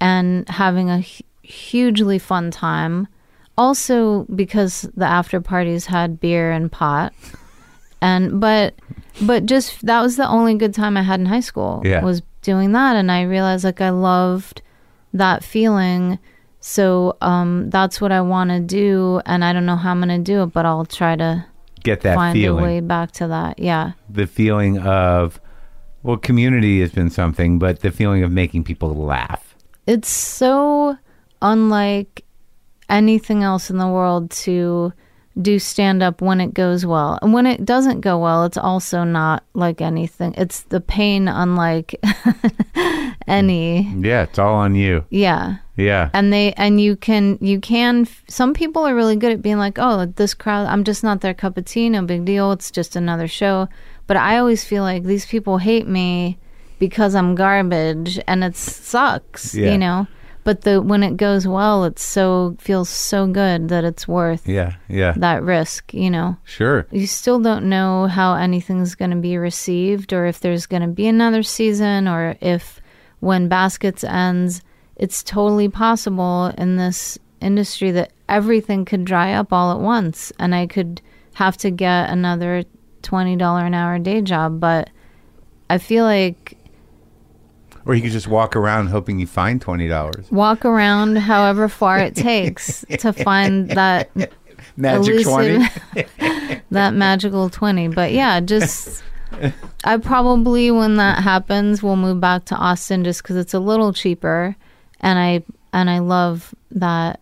and having a hugely fun time. Also, because the after parties had beer and pot, and but but just that was the only good time I had in high school. Yeah. was doing that, and I realized like I loved that feeling. So um, that's what I want to do, and I don't know how I'm gonna do it, but I'll try to Get that find feeling. a way back to that. Yeah. The feeling of, well, community has been something, but the feeling of making people laugh. it's so unlike anything else in the world to do stand up when it goes well. And when it doesn't go well, it's also not like anything. It's the pain unlike any. Yeah, it's all on you. Yeah. Yeah. and they and you can you can some people are really good at being like oh this crowd i'm just not their cup of tea no big deal it's just another show but i always feel like these people hate me because i'm garbage and it sucks Yeah. you know but the when it goes well it's so feels so good that it's worth Yeah. Yeah. that risk you know Sure. you still don't know how anything's going to be received or if there's going to be another season or if when baskets ends it's totally possible in this industry that everything could dry up all at once and i could have to get another $20 an hour day job but i feel like Or you could just walk around hoping you find twenty dollars. walk around however far it takes to find that Magic twenty. that magical 20 but yeah just i probably when that happens we'll move back to austin just because it's a little cheaper and i and i love that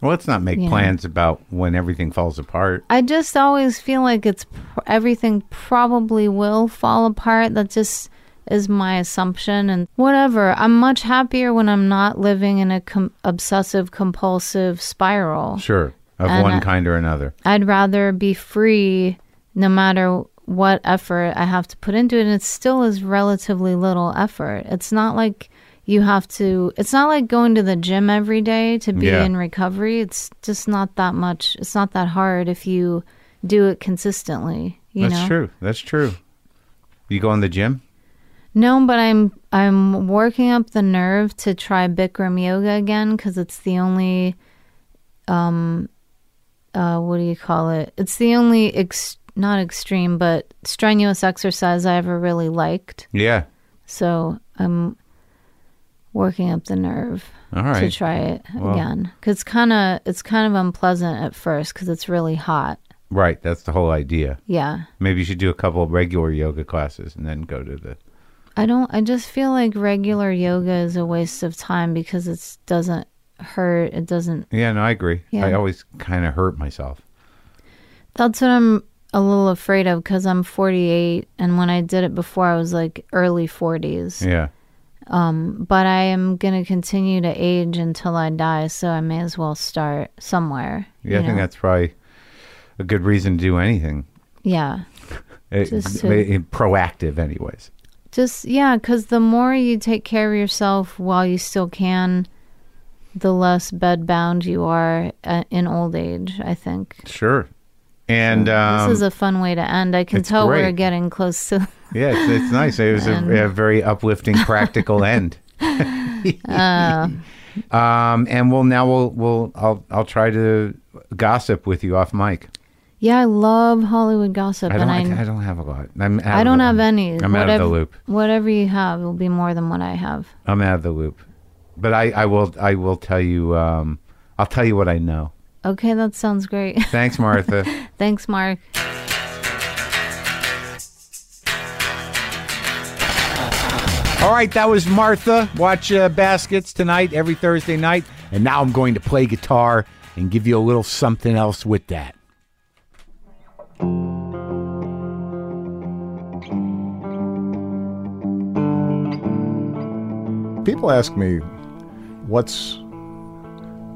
Well, let's not make Yeah. plans about when everything falls apart. i just always feel like it's pr- everything probably will fall apart that just is my assumption and whatever i'm much happier when i'm not living in a com- obsessive compulsive spiral Sure. Of And, one uh, kind or another. I'd rather be free no matter what effort I have to put into it. And it still is relatively little effort. It's not like you have to, it's not like going to the gym every day to be Yeah. in recovery. It's just not that much. It's not that hard if you do it consistently, you That's know? true. That's true. You go in the gym? No, but I'm I'm working up the nerve to try Bikram yoga again because it's the only, um, uh, what do you call it? It's the only ex- not extreme but strenuous exercise I ever really liked. Yeah. So I'm working up the nerve All to try it Well- again because it's kind of it's kind of unpleasant at first because it's really hot. Right. That's the whole idea. Yeah. Maybe you should do a couple of regular yoga classes and then go to the. I don't. I just feel like regular yoga is a waste of time because it doesn't hurt. It doesn't. Yeah, no, I agree. Yeah. I always kind of hurt myself. That's what I'm a little afraid of because I'm 48, and when I did it before, I was like early 40s. Yeah. Um, but I am gonna continue to age until I die, so I may as well start somewhere. Yeah, I you think that's probably a good reason to do anything. Yeah. It- eh, Just it- proactive, anyways. Just yeah, because the more you take care of yourself while you still can, the less bed bound you are uh, in old age. I think. Sure. And um, this is a fun way to end. I can tell we're getting close to. yeah, it's, it's nice. It was a, a very uplifting, practical end. Uh, Um, and we'll now we'll we'll I'll I'll try to gossip with you off mic. yeah, I love Hollywood gossip, I don't and I, I, don't have a lot. I'm out I don't have any. I'm out of the loop. Whatever you have will be more than what I have. I'm out of the loop. But I, I will I will tell you um, I'll tell you what I know. Okay, that sounds great. Thanks, Martha. Thanks, Mark. All right, that was Martha. Watch uh, Baskets tonight, every Thursday night. And now I'm going to play guitar and give you a little something else with that. People ask me, "What's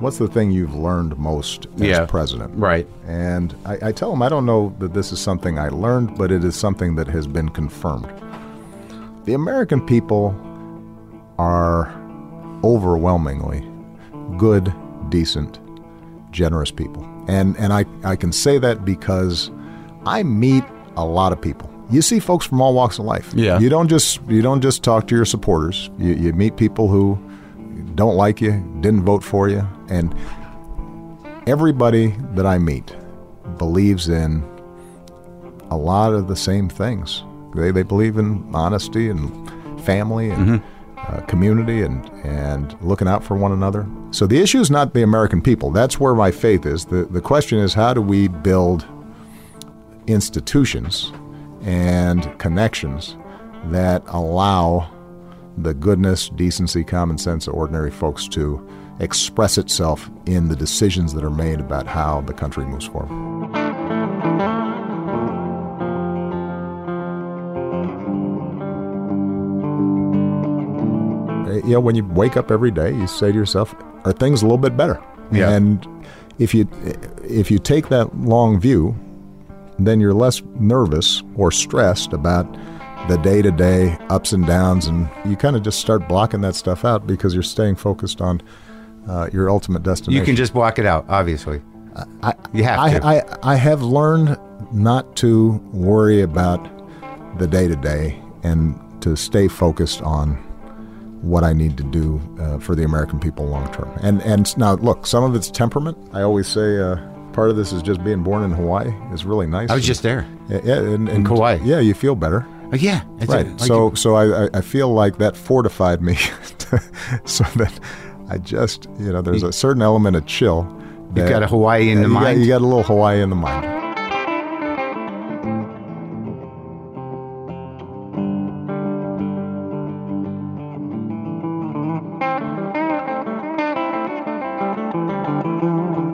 what's the thing you've learned most as Yeah. president?" Right. And I, I tell them I don't know that this is something I learned, but it is something that has been confirmed. The American people are overwhelmingly good, decent, generous people. And and I, I can say that because I meet a lot of people. You see folks from all walks of life. Yeah. You don't just you don't just talk to your supporters. You, you meet people who don't like you, didn't vote for you, and everybody that I meet believes in a lot of the same things. They, they believe in honesty and family and uh, community and, and looking out for one another. So the issue is not the American people. That's where my faith is. The, the question is how do we build institutions and connections that allow the goodness, decency, common sense of ordinary folks to express itself in the decisions that are made about how the country moves forward. Eh, you know, when you wake up every day, you say to yourself, "Are things a little bit better?" Yeah. And if you if you take that long view, then you're less nervous or stressed about the day to day ups and downs, and you kind of just start blocking that stuff out because you're staying focused on uh, your ultimate destination. You can just block it out, obviously. I, You have I, to. I, I have learned not to worry about the day to day and to stay focused on what I need to do uh, for the American people long term. And and now look, some of it's temperament. I always say uh, part of this is just being born in Hawaii is really nice. I was And- just there. yeah, and, and Kauai. Yeah, you feel better. Yeah. Right. like so you- so I, I- feel like that fortified me, to- so that I just you know there's a certain element of chill. You've got a Hawaii in the you got- mind? you got a little Hawaii in the mind.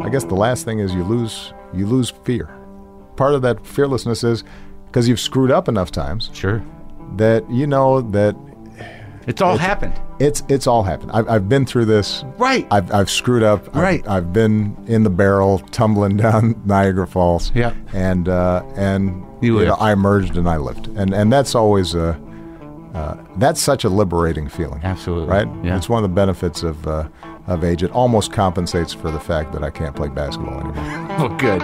I guess the last thing is you lose you lose fear. Part of that fearlessness is because you've screwed up enough times sure. that you know that It's all happened. it's it's all happened. I've, I've been through this. Right. I've, I've screwed up. I've- Right. I've, been in the barrel, tumbling down Niagara Falls. Yeah. And uh, and You know. I emerged and I lived, and and that's always a uh, that's such a liberating feeling. Absolutely. Right. Yeah. It's one of the benefits of uh, of age. It almost compensates for the fact that I can't play basketball anymore. Oh, good.